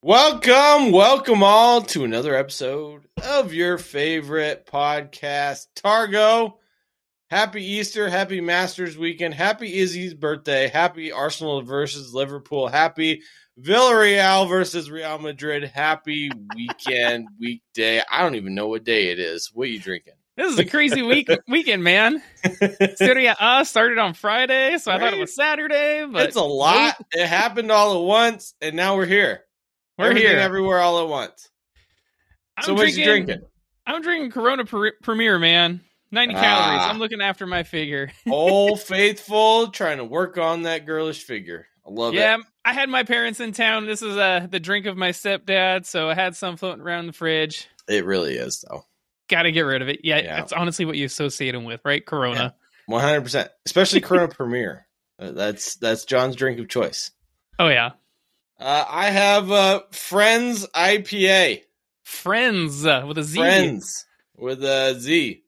Welcome, welcome all to another episode of your favorite podcast, Targo. Happy Easter, happy Masters weekend, happy Izzy's birthday, happy Arsenal versus Liverpool, happy Villarreal versus Real Madrid, happy weekend, weekday. I don't even know what day it is. What are you drinking? This is a crazy week weekend, man. Serie A started on Friday, so I thought it was Saturday, but it's a lot. It happened all at once, and now we're here. We're Everything here. everywhere all at once. I'm so what you drinking? I'm drinking Corona Pre- Premier, man. 90 Ah. calories. I'm looking after my figure. Old faithful, trying to work on that girlish figure. I love yeah, it. Yeah, I had my parents in town. This is uh, the drink of my stepdad, so I had some floating around the fridge. It really is, though. Got to get rid of it. Yeah, Yeah. that's honestly what you associate them with, right? Corona. One hundred percent, especially Corona Premier. Uh, That's that's John's drink of choice. Oh yeah, Uh, I have uh, Friends IPA. Friends uh, with a Z. Friends with a Z.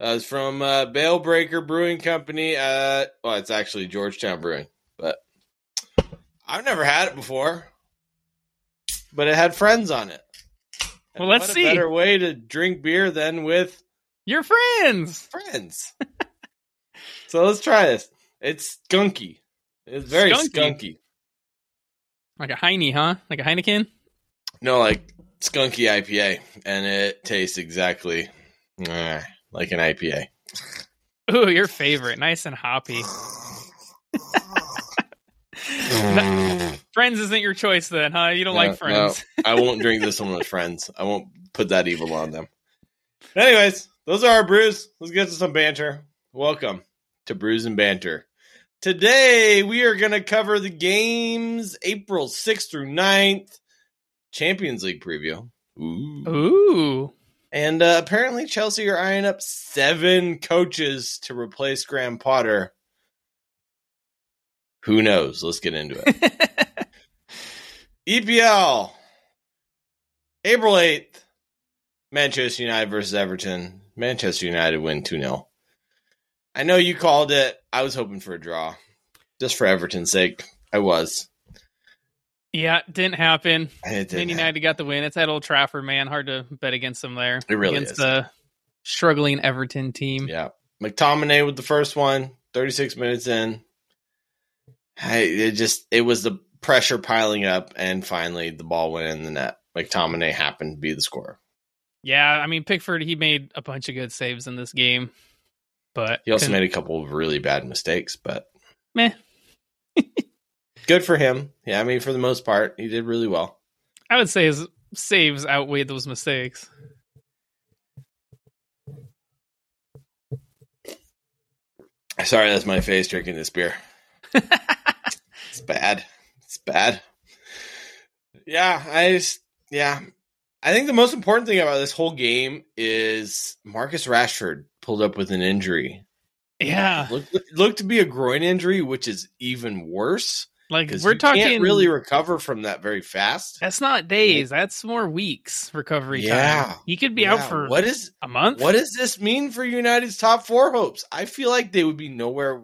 Uh, it's from uh, Bale Breaker Brewing Company. Uh, well, it's actually Georgetown Brewing, but I've never had it before. But it had Friends on it. And Well, let's what see. A better way to drink beer than with Your friends. friends. so let's try this. It's skunky. It's very Skunky? skunky. Like a Heine, huh? Like a Heineken. No, like skunky IPA, and it tastes exactly eh, like an IPA. Ooh, your favorite. Nice and hoppy. Friends isn't your choice then, huh? You don't No, like friends. I won't drink this one with friends. I won't put that evil on them. Anyways, those are our brews. Let's get to some banter. Welcome to Brews and Banter. Today we are going to cover the games April 6th through 9th, Champions League preview. Ooh. Ooh. And uh, apparently, Chelsea are eyeing up seven coaches to replace Graham Potter. Who knows? Let's get into it. EPL, April 8th, Manchester United versus Everton. Manchester United win 2 0. I know you called it. I was hoping for a draw. Just for Everton's sake. I was. yeah, didn't happen. It Man didn't United got the win. It's at Old Trafford, man. Hard to bet against them there. It really against is. the struggling Everton team. Yeah. McTominay with the first one, 36 minutes in. Hey, it just it was the pressure piling up and finally the ball went in the net. McTominay happened to be the scorer. Yeah, I mean Pickford, he made a bunch of good saves in this game. But He also made a couple of really bad mistakes, but meh. good for him. Yeah, I mean for the most part, he did really well. I would say his saves outweighed those mistakes. Sorry, that's my face drinking this beer. It's bad. It's bad. Yeah, I just yeah. I think the most important thing about this whole game is Marcus Rashford pulled up with an injury. Yeah. Looked looked to be a groin injury, which is even worse. Like we're you talking can't really recover from that very fast. That's not days. That's more weeks recovery time. Yeah. time. He could be Yeah, out for what is a month. what does this mean for United's top four hopes? I feel like they would be nowhere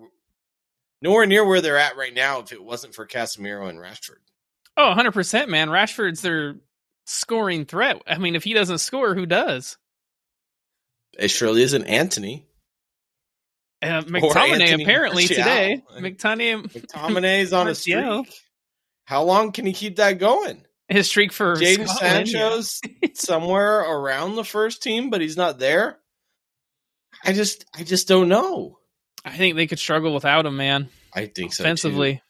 nowhere near where they're at right now if it wasn't for Casemiro and Rashford. Oh, 100%, man. Rashford's their scoring threat. I mean, if he doesn't score, who does? It surely isn't Antony. Uh, McTominay apparently Martial. today. McTominay, McTominay's on a streak. How long can he keep that going? his streak for Jadon Sancho's somewhere around the first team, but he's not there. I just, I just don't know. I think they could struggle without him, man. I think so. Offensively. too.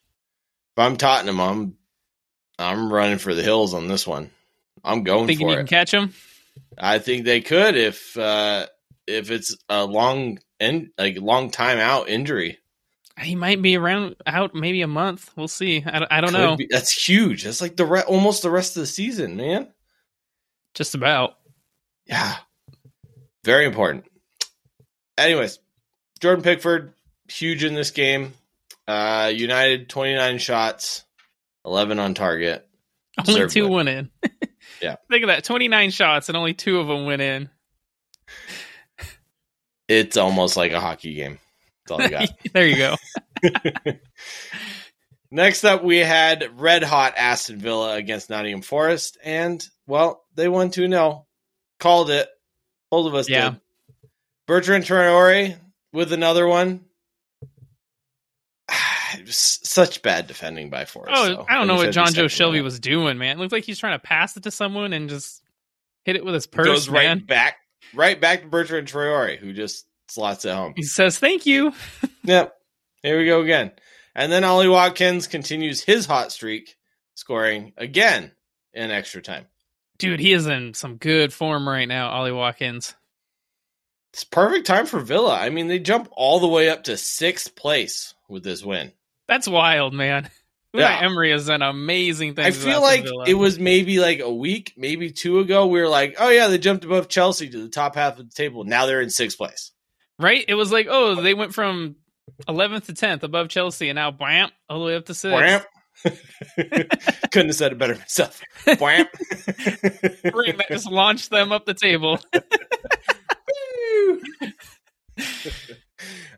If I'm Tottenham, I'm, I'm running for the hills on this one. I'm going Thinking for you it. can catch him? I think they could if, uh, if it's a long and like long time out injury. He might be around out maybe a month. We'll see. I, I don't Could know. be- that's huge. That's like the re- almost the rest of the season, man. Just about. Yeah. Very important. Anyways, Jordan Pickford, huge in this game. Uh United 29 shots, 11 on target. Only Deserved two win. went in. Yeah. Think of that. 29 shots and only two of them went in. It's almost like a hockey game. That's all I got. there you go. Next up, we had red hot Aston Villa against Nottingham Forest, and well, they won 2 0. Called it. Both of us Yeah. did. Bertrand Traore with another one. It was such bad defending by Forest. Oh, though, I don't know what Jonjo Shelvey was doing, man. It looked like he's trying to pass it to someone and just hit it with his purse, Goes right back, right back to Bertrand Traore, who just slots it home. He says, "Thank you." Yep. Here we go again. And then Ollie Watkins continues his hot streak, scoring again in extra time. Dude, he is in some good form right now, Ollie Watkins. It's perfect time for Villa. I mean, they jump all the way up to sixth place with this win. That's wild, man. Unai Yeah. Emery has done amazing things. I feel like it was maybe like a week, maybe two ago. We were like, oh, yeah, they jumped above Chelsea to the top half of the table. Now they're in sixth place. right. It was like, oh, they went from 11th to 10th above Chelsea, and now bam, all the way up to sixth. Couldn't have said it better myself. Ring that just launched them up the table.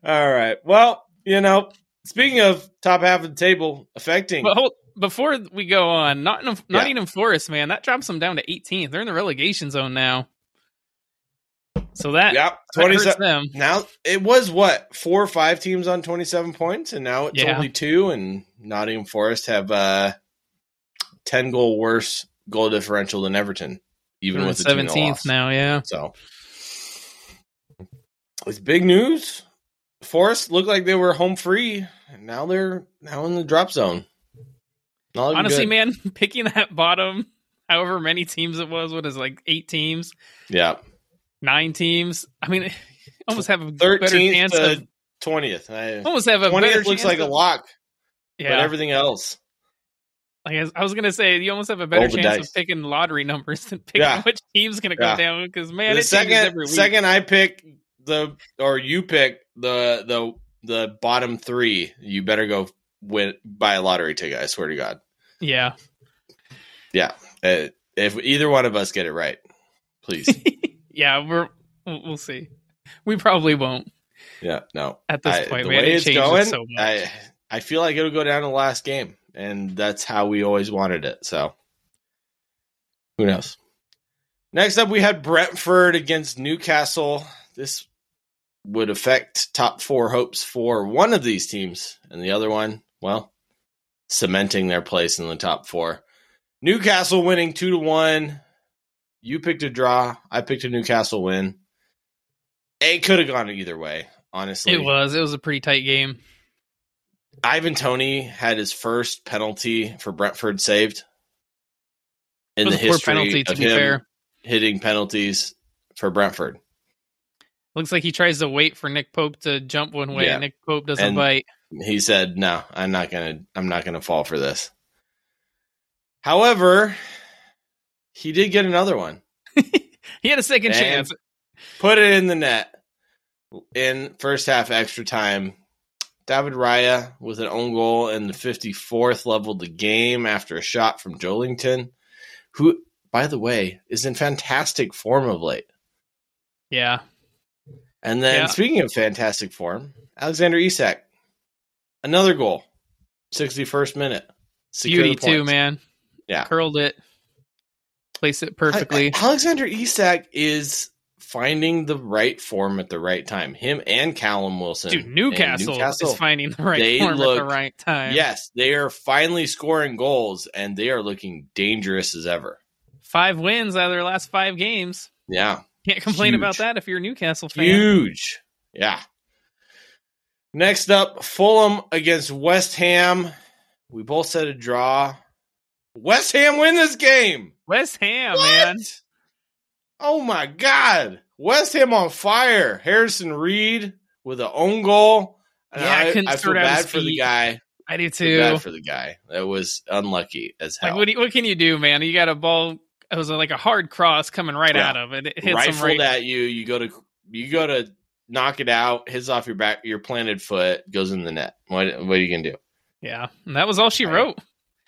All right. Well, you know, speaking of top half of the table affecting, But hold, before we go on, Nottingham, Yeah. Nottingham Forest, man, that drops them down to 18th. They're in the relegation zone now. So that, yeah, twenty seven. them. Now it was what four or five teams on twenty seven points, and now it's Yeah. only two. And Nottingham Forest have uh, ten goal worse goal differential than Everton, even with the seventeenth now, yeah. So it's big news. Forest looked like they were home free, and now they're now in the drop zone. Honestly, good. man, picking that bottom, however many teams it was, what is it, like eight teams, yeah, nine teams. I mean, almost have a better chance to of twentieth. almost have a better Twentieth looks like a lock, Yeah, but everything else. like I was- gonna say, you almost have a better chance dice. of picking lottery numbers than picking Yeah. which team's gonna go Yeah. down. Because man, the it second every week. second I pick the or you pick the the the bottom three, you better go win buy a lottery ticket. I swear to God. Yeah, Uh, if either one of us get it right, please. yeah, we're we'll see. We probably won't yeah, no. at this I- point. the way it's going, so much. I I feel like it'll go down to the last game, and that's how we always wanted it. So who knows? Next up, we had Brentford against Newcastle. This would affect top four hopes for one of these teams, and the other one, well, cementing their place in the top four. Newcastle winning two to one. You picked a draw. I picked a Newcastle win. It could have gone either way, honestly. it was it was a pretty tight game. Ivan Toney had his first penalty for Brentford saved in the history penalty, of him fair. hitting penalties for Brentford. Looks like he tries to wait for Nick Pope to jump one way, Yeah. and Nick Pope doesn't And- bite. He said, "No, I'm not gonna. I'm not gonna fall for this." However, he did get another one. He had a second And- chance. Put it in the net in first half extra time. David Raya with an own goal in the 54th leveled the game after a shot from Joelinton, who, by the way, is in fantastic form of late. Yeah, And then, Yeah. speaking of fantastic form, Alexander Isak, another goal, 61st minute. Beauty too, man. Yeah. curled it, placed it perfectly. I- I- Alexander Isak is finding the right form at the right time. Him and Callum Wilson. Dude, And Newcastle, is finding the right form at the right time. Yes, they are finally scoring goals, and they are looking dangerous as ever. five wins out of their last five games. Yeah, Can't complain Huge. about that if you're a Newcastle fan. huge. Yeah. Next up, Fulham against West Ham. We both said a draw. West Ham win this game. West Ham, What? man. Oh my God. West Ham on fire. Harrison Reed with an own goal. And Yeah, I couldn't I feel bad for the guy. I do Feel too. bad for the guy. That was unlucky as hell. Like, what, you, what can you do, man? You got a ball. It was like a hard cross coming right Yeah. out of it. It hits him right. at you. You go to you go to knock it out. Hits off your back. Your planted foot goes in the net. What what are you gonna do? Yeah, and that was all she Right. wrote.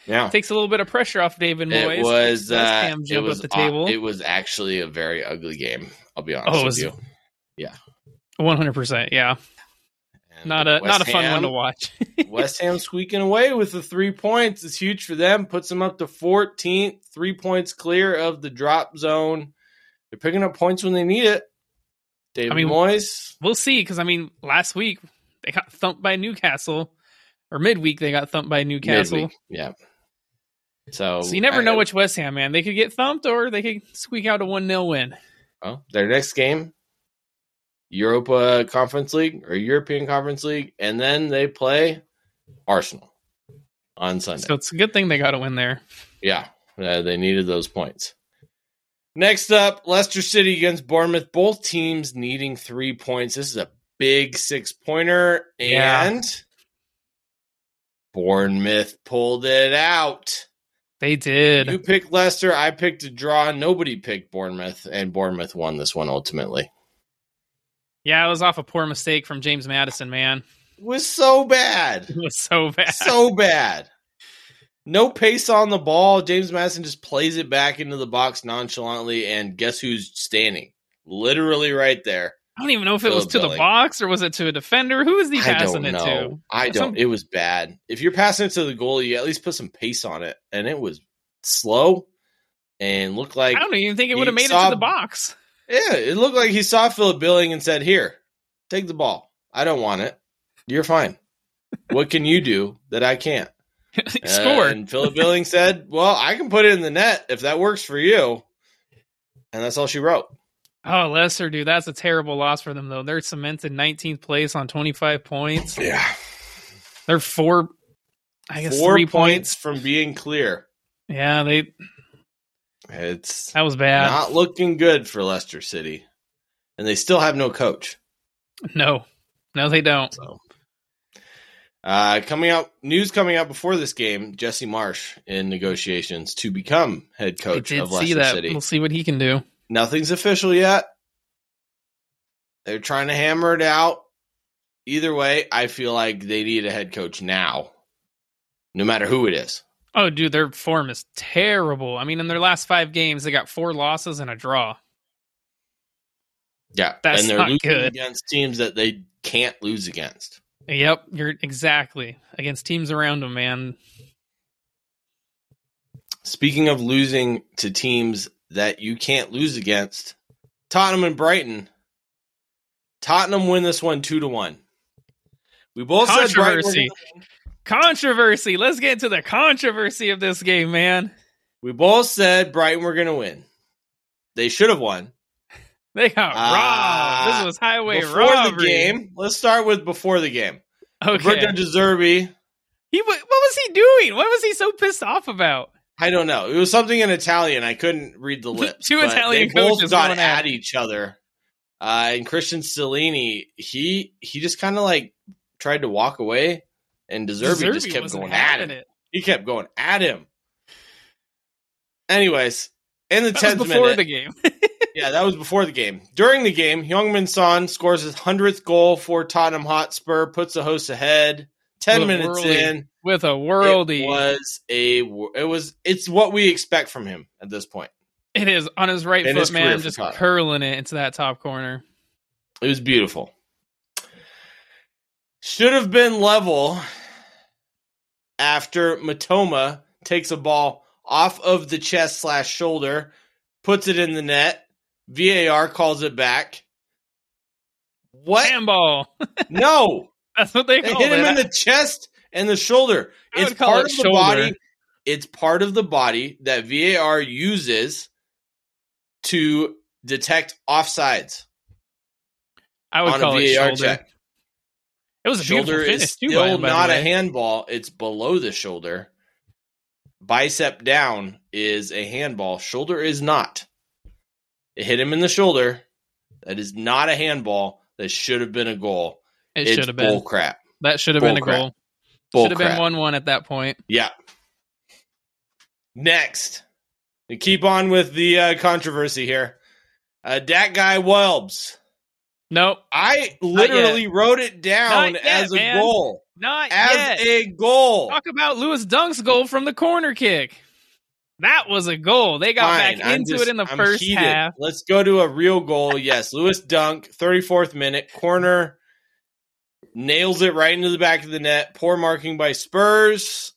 Yeah. Takes a little bit of pressure off David Moyes. It was uh, it was the table. it was actually a very ugly game. I'll be honest Oh, with you. One hundred percent. Yeah, Not a not a West fun one to watch. West Ham squeaking away with the three points. is huge for them. Puts them up to 14th, three points clear of the drop zone. They're picking up points when they need it. David I mean, Moyes. we'll see because I mean, last week they got thumped by Newcastle, or midweek they got thumped by Newcastle. midweek. Yeah. So, So you never know which West Ham man they could get thumped or they could squeak out a one 0 win. Well, their next game, Europa Conference League or European Conference League, and then they play Arsenal on Sunday. So it's a good thing they got to win there. Yeah, uh, they needed those points. Next up, Leicester City against Bournemouth. Both teams needing three points. This is a big six pointer, Yeah. and Bournemouth pulled it out. They did. You picked Leicester. I picked a draw. Nobody picked Bournemouth, and Bournemouth won this one ultimately. Yeah, it was off a poor mistake from James Maddison. Man, It was so bad. it was so bad. so bad. No pace on the ball. James Maddison just plays it back into the box nonchalantly, and guess who's standing? Literally right there. I don't even know if it was to the box or was it to a defender. Who was he passing it to? I don't. Some- It was bad. If you're passing it to the goalie, you at least put some pace on it, and it was slow and looked like I don't even think it would have made it to the box. Yeah, it looked like he saw Philip Billing and said, "Here, take the ball. I don't want it. You're fine. what can you do that I can't?" Scored. And Philip Billing said, Well, I can put it in the net if that works for you. And that's all she wrote. Oh, Leicester, dude, that's a terrible loss for them though. They're cemented 19th place on 25 points. Yeah. They're four, I guess Four three points points. from being clear. Yeah, they It's that was bad. not looking good for Leicester City. And they still have no coach. no, no, they don't. So uh, coming out news coming out before this game, Jesse Marsch in negotiations to become head coach of see Leicester that. City. We'll see what he can do. Nothing's official yet. They're trying to hammer it out. Either way, I feel like they need a head coach now, no matter who it is. Oh, dude, their form is terrible. I mean, in their last five games, they got four losses and a draw. Yeah, That's and they're not losing good. against teams that they can't lose against. Yep, you're exactly against teams around them, man. Speaking of losing to teams that you can't lose against, Tottenham and Brighton. Tottenham win this one two to one. We both said Brighton. Controversy. Let's get to the controversy of this game, man. We both said Brighton were going to win. They should have won. They got Ah, robbed. This was highway before robbery. the game. Let's start with before the game. Okay. Roberto De Zerbi. He what was he doing? What was he so pissed off about? I don't know. It was something in Italian. I couldn't read the lips. Two Italian they both coaches got at at each other. Uh, and Cristian Stellini, he he just kind of like tried to walk away, and De Zerbi just kept going at him. it. He kept going at him. Anyways, in the That was tenth before minute, the game. yeah, that was before the game. During the game, Heung-min Son scores his hundredth goal for Tottenham Hotspur, puts the host ahead. Ten With minutes whirly. in, with a worldie. it was a it was it's what we expect from him at this point. It is on his right In foot, career man, just curling it into that top corner. It was beautiful. Should have been level after Mitoma takes a ball off of the chest slash shoulder, puts it in the net. VAR calls it back. What? Handball. No, That's what they they call hit him it. in the chest and the shoulder. I It's part it of the shoulder. body. It's part of the body that VAR uses to detect offsides I would on call a it VAR shoulder. check. It was a shoulder is finish too. by still him, not a handball. It's below the shoulder. Bicep down is a handball. Shoulder is not. It hit him in the shoulder. That is not a handball. That should have been a goal. It should have been. bull crap. That should have been a crap. goal. Bull Should have crap. been one-one at that point. Yeah. Next, we keep on with the uh, controversy here. Uh, that guy Welbs. Nope, I literally wrote it down yet, as a man. goal. not As yet. a goal. Talk about Lewis Dunk's goal from the corner kick. That was a goal. They got Fine, back I'm into just- it in the I'm first heated. half. Let's go to a real goal. Yes, Lewis Dunk, 34th minute, corner. nails it right into the back of the net. Poor marking by Spurs.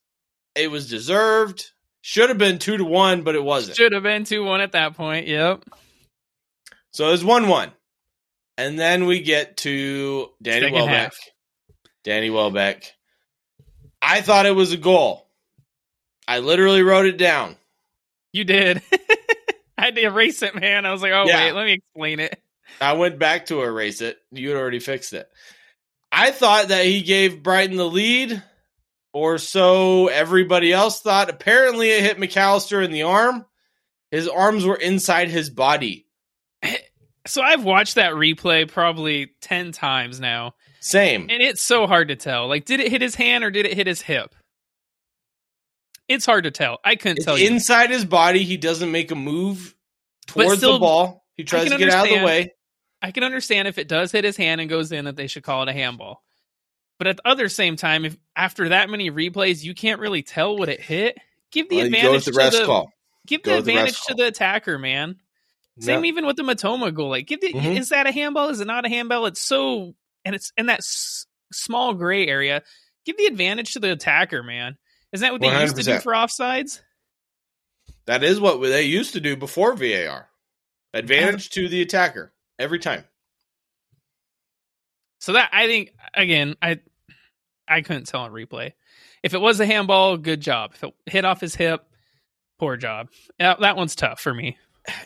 It was deserved. Should have been two to one, but it wasn't. Should have been two one at that point. Yep. So it was one one, and then we get to Danny Second Welbeck. half. Danny Welbeck. I thought it was a goal. I literally wrote it down. You did. I had to erase it, man. I was like, oh Yeah. wait, let me explain it. I went back to erase it. You had already fixed it. I thought that he gave Brighton the lead, or so everybody else thought. Apparently, it hit Mac Allister in the arm. His arms were inside his body. So I've watched that replay probably ten times now, Same. and it's so hard to tell. Like, did it hit his hand or did it hit his hip? It's hard to tell. I couldn't It's tell you. inside his body. He doesn't make a move towards still, the ball. He tries to get out of the way. I can understand if it does hit his hand and goes in that they should call it a handball. But at the other same time, if after that many replays you can't really tell what it hit, give the Well, advantage the to rest the call. give the the advantage rest to the attacker, man. Same Yeah. even with the Mitoma goal. Like, Mhm. is that a handball? Is it not a handball? It's so and it's in that s- small gray area. Give the advantage to the attacker, man. Isn't that what they used to do 100%. for offsides? That is what they used to do before VAR. Advantage to the attacker every time. So that I think again, I I couldn't tell on replay. If it was a handball, good job. If it hit off his hip, poor job. That, that one's tough for me.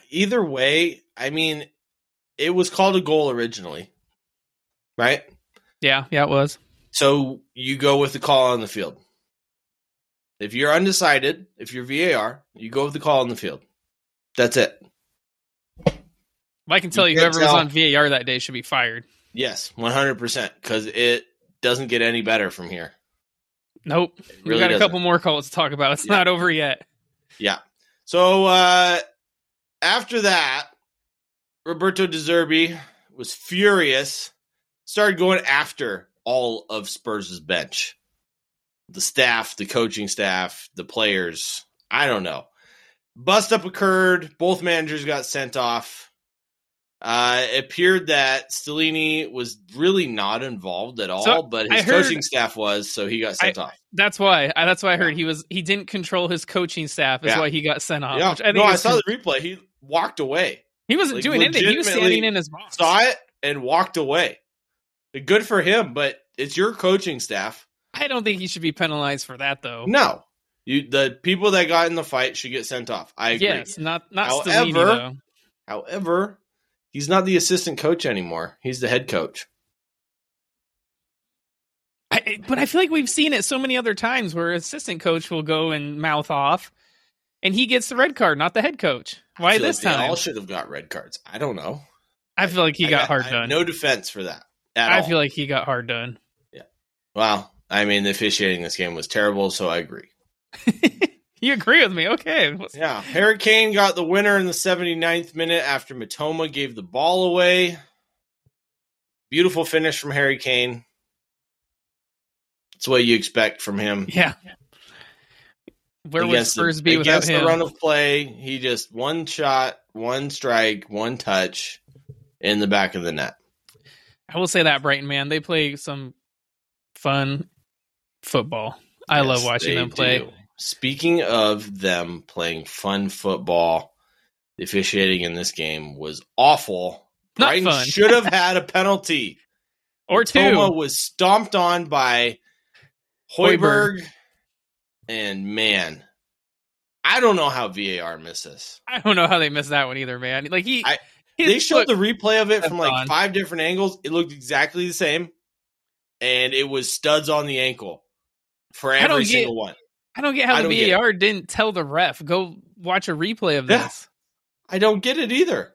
Either way, I mean, it was called a goal originally, right? Yeah, yeah, it was. So you go with the call on the field. If you're undecided, if you're VAR, you go with the call on the field. That's it. I can tell You you, whoever was on VAR that day should be fired. Yes, 100%, because it doesn't get any better from here. Nope. It we got a doesn't. couple more calls to talk about. It's Yeah. not over yet. Yeah. So uh after that, Roberto De Zerbi was furious, started going after all of Spurs' bench. The staff, the coaching staff, the players. I don't know. Bust up occurred. Both managers got sent off. Uh, it appeared that Stellini was really not involved at all, So, but his heard- coaching staff was, so he got sent off. That's why. I, that's why I heard he was he didn't control his coaching staff. Is Yeah. why he got sent off. yeah, Which I no, I saw the replay. He walked away. he wasn't like, doing anything. He was standing in his box. saw it and walked away. Good for him, but it's your coaching staff. I don't think he should be penalized for that though. No, you the people that got in the fight should get sent off. I agree. yes, not not However- Stellini though. However, he's not the assistant coach anymore. He's the head coach. I, but I feel like we've seen it so many other times where assistant coach will go and mouth off, and he gets the red card, not the head coach. Why this like time? all should have got red cards. I don't know. I feel like he I got, hard I have done. No defense for that. At I all. feel like he got hard done. Yeah. Well, I mean, the officiating this game was terrible, so I agree. you agree with me? Okay. Yeah, Harry Kane got the winner in the 79th minute after Mitoma gave the ball away. Beautiful finish from Harry Kane. That's what you expect from him. Yeah. Where would Spurs be without him? the run of play? He just one shot, one strike, one touch in the back of the net. I will say that Brighton man, they play some fun football. I Yes, love watching them play. do. Speaking of them playing fun football, the officiating in this game was awful. Not Brighton fun. should have had a penalty. Or two. Toma was stomped on by Højbjerg, and man, I don't know how VAR missed this. I don't know how they missed that one either, man. Like he, I- They showed the replay of it from like on. five different angles. It looked exactly the same, and it was studs on the ankle for every get- single one. I don't get how I the don't get it. VAR didn't tell the ref go watch a replay of Yeah. this. I don't get it either.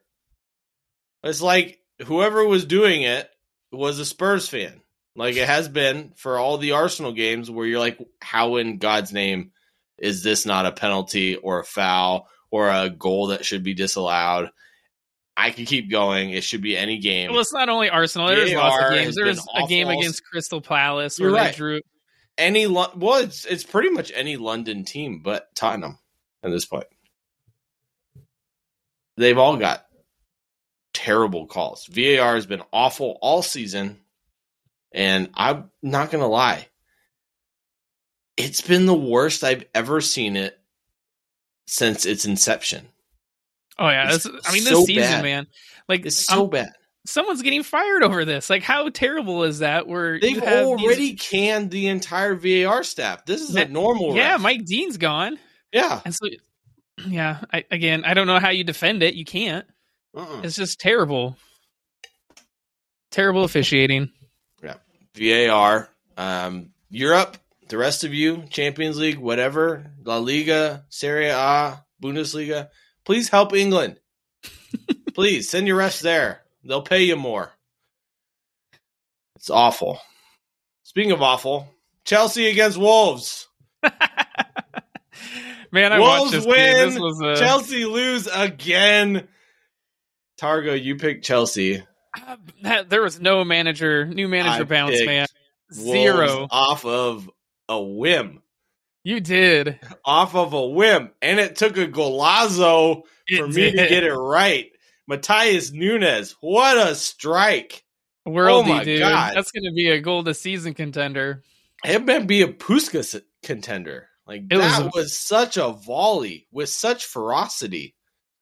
It's like whoever was doing it was a Spurs fan. Like it has been for all the Arsenal games where you're like, how in God's name is this not a penalty or a foul or a goal that should be disallowed? I could keep going. It should be any game. Well, it's not only Arsenal. There's lots of games. There's a game against Crystal Palace where right. they drew. Any well, it's it's pretty much any London team but Tottenham at this point. They've all got terrible calls. VAR has been awful all season. And I'm not going to lie. It's been the worst I've ever seen it since its inception. Oh yeah, It's I mean so this season, bad. man. Like It's so I'm- bad. Someone's getting fired over this. Like how terrible is that? Where They've have these- already canned the entire VAR staff. This is a normal. yeah, ref. Mike Dean's gone, Yeah. and so yeah. I, again, I don't know how you defend it. You can't. Uh-uh. It's just terrible. Terrible officiating. Yeah, VAR. Um, Europe, the rest of you, Champions League, whatever, La Liga, Serie A, Bundesliga, please help England. please send your refs there. They'll pay you more. It's awful. Speaking of awful, Chelsea against Wolves. Man, I Wolves watched this. win. This was a Chelsea lose again. Targo, you picked Chelsea. Uh, that- there was no manager, new manager I bounce, man. Wolves Zero. off of a whim. You did. Off of a whim. And it took a golazo It for me to get it right. Matheus Nunes, what a strike. Worldy, Oh dude. God. That's going to be a goal to season contender. It might be a Puskas contender. Like It was that a- was such a volley with such ferocity.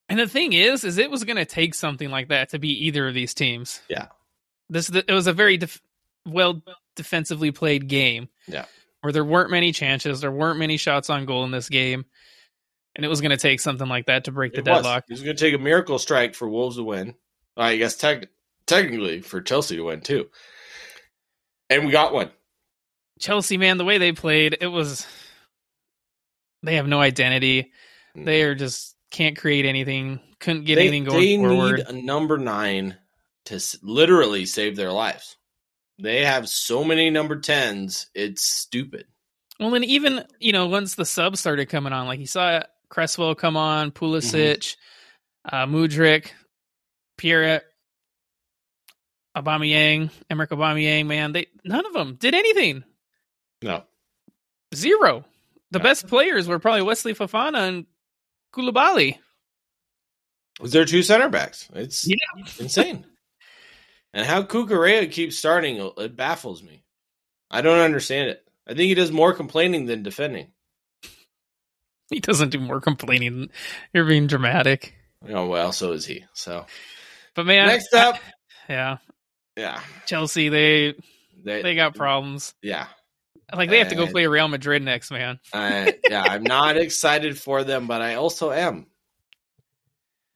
And the thing is, is it was going to take something like that to beat either of these teams. Yeah. This it was a very def- well defensively played game. Yeah. Where there weren't many chances, there weren't many shots on goal in this game, and it was going to take something like that to break the It was. deadlock. It was going to take a miracle strike for Wolves to win. I guess tech technically for Chelsea to win too. And we got one. Chelsea, man, the way they played, it was they have no identity. Mm-hmm. They are just can't create anything. Couldn't get they, anything going they forward. need a number nine to s- literally save their lives. They have so many number tens. It's stupid. Well, and even you know once the subs started coming on, like you saw Cresswell come on, Pulisic, uh, Mudryk, Pierre, Aubameyang, Emerick Aubameyang. Man, they none of them did anything. No, Zero. The Yeah. best players were probably Wesley Fofana and Koulibaly. was there two center backs? It's Yeah. insane. and how Cucurella keeps starting it baffles me. I don't understand it. I think he does more complaining than defending. He doesn't do more complaining. You're being dramatic. Oh well, so is he. So But man, next up, yeah, yeah, Chelsea they they, they got problems. yeah. Like they have to go play Real Madrid next, man. I, yeah, I'm not excited for them, but I also am.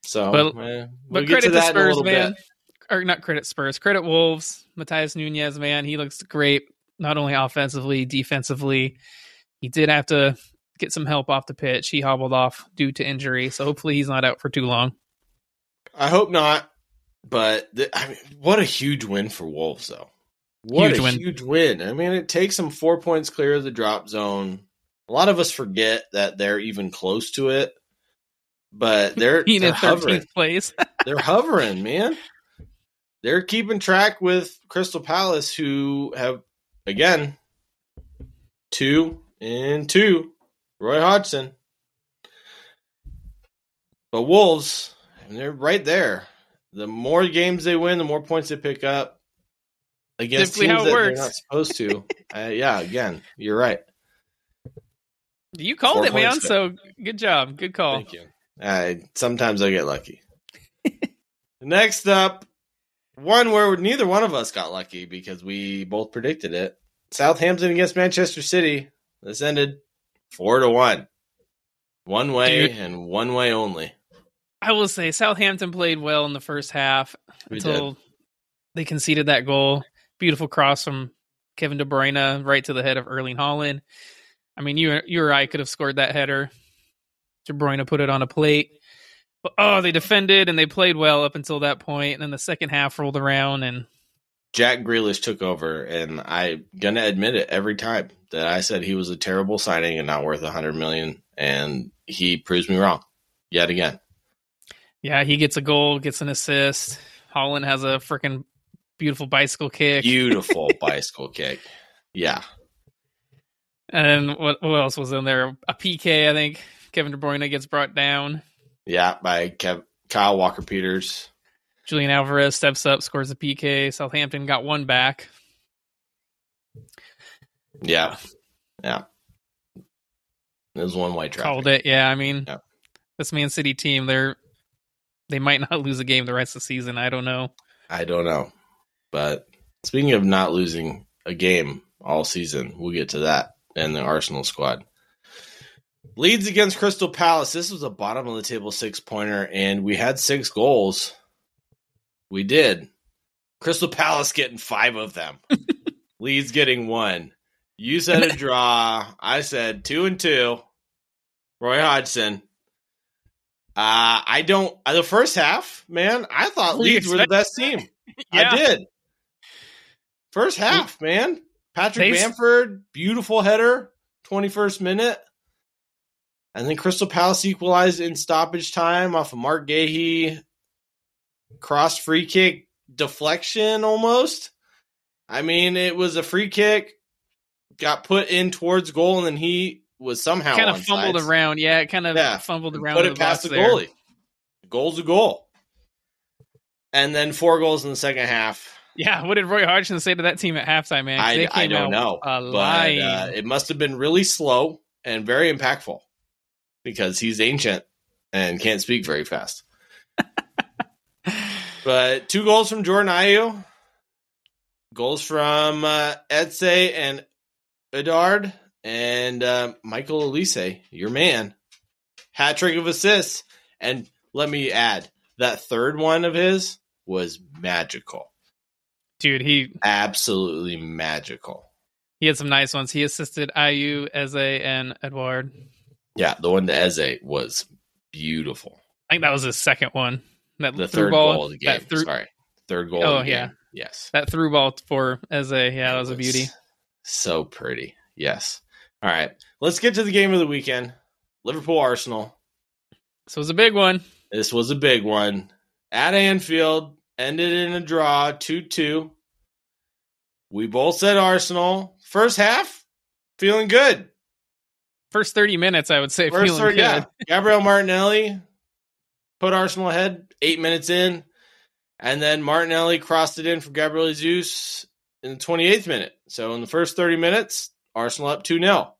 So, But- we'll But credit to, that in a Spurs, man. bit. Or not credit Spurs. Credit Wolves. Matheus Nunes, man, he looks great. Not only offensively, defensively. He did have to get some help off the pitch. He hobbled off due to injury, so hopefully he's not out for too long. I hope not. But the, I mean, what a huge win for Wolves, though. What Huge a win. huge win! I mean, it takes them four points clear of the drop zone. A lot of us forget that they're even close to it, but they're, Being they're in hovering. 13th place. they're hovering, man. They're keeping track with Crystal Palace, who have again two and two. Roy Hodgson, but Wolves, and they're right there. The more games they win, the more points they pick up against Typically teams how it that works. they're not supposed to. uh, yeah, again, you're right. you called Four it, man, so good job. Good call. Thank you. Uh, sometimes I get lucky. Next up, one where neither one of us got lucky because we both predicted it. Southampton against Manchester City. This ended four to one. One way Dude. and one way only. I will say Southampton played well in the first half We until they conceded that goal. Beautiful cross from Kevin De Bruyne right to the head of Erling Haaland. I mean, you you or I could have scored that header. De Bruyne put it on a plate. But oh, they defended and they played well up until that point, and then the second half rolled around and Jack Grealish took over, and I'm gonna admit it every time that I said he was a terrible signing and not worth a hundred million, and he proves me wrong yet again. yeah, he gets a goal, gets an assist. Haaland has a freaking beautiful bicycle kick. Beautiful bicycle kick. Yeah. and what, what else was in there? A PK, I think. Kevin De Bruyne gets brought down. Yeah, by Kev- Kyle Walker Peters. Julian Alvarez steps up, scores a PK. Southampton got one back. Yeah, yeah. It was one white traffic. Called it. Yeah, I mean, Yeah. this Man City team, they're they might not lose a game the rest of the season. I don't know. I don't know, but speaking of not losing a game all season, we'll get to that and the Arsenal squad. Leeds against Crystal Palace. This was a bottom of the table six pointer, and we had six goals. We did. Crystal Palace getting five of them. Leeds getting one. You said a draw. I said two and two. Roy Hodgson. Uh, I don't. uh, The first half, man, I thought Leeds were the best team. I did. First half, man. Patrick They- Bamford, beautiful header, 21st minute. And then Crystal Palace equalized in stoppage time off of Marc Guehi cross free kick deflection almost. I mean, it was a free kick, got put in towards goal, and then he was somehow kind of fumbled around. Yeah, it kind of Yeah. fumbled around. Put it past box the there. goalie. Goal's a goal. And then four goals in the second half. Yeah, what did Roy Hodgson say to that team at halftime, man? I, I don't know, but uh, it must have been really slow and very impactful because he's ancient and can't speak very fast. but two goals from Jordan Ayew, goals from uh, Eze and Edouard, and uh, Michael Olise, your man, hat trick of assists. And let me add that third one of his was magical, Dude, he absolutely magical. he had some nice ones. He assisted Ayew, Eze, and Edouard. Yeah, the one to Eze was beautiful. I think that was his second one. That The third ball, goal of the game. Through, Sorry, third goal. Oh, of the yeah. game. Yes, that through ball for Eze. Yeah, that was a beauty. So pretty. Yes. All right, let's get to the game of the weekend. Liverpool Arsenal. This was a big one. This was a big one at Anfield. Ended in a draw, two two. We both said Arsenal. First half, feeling good. First thirty minutes, I would say, First feeling third, good. yeah. Gabriel Martinelli put Arsenal ahead eight minutes in. And then Martinelli crossed it in for Gabriel Jesus in the 28th minute. So in the first 30 minutes, Arsenal up 2 0.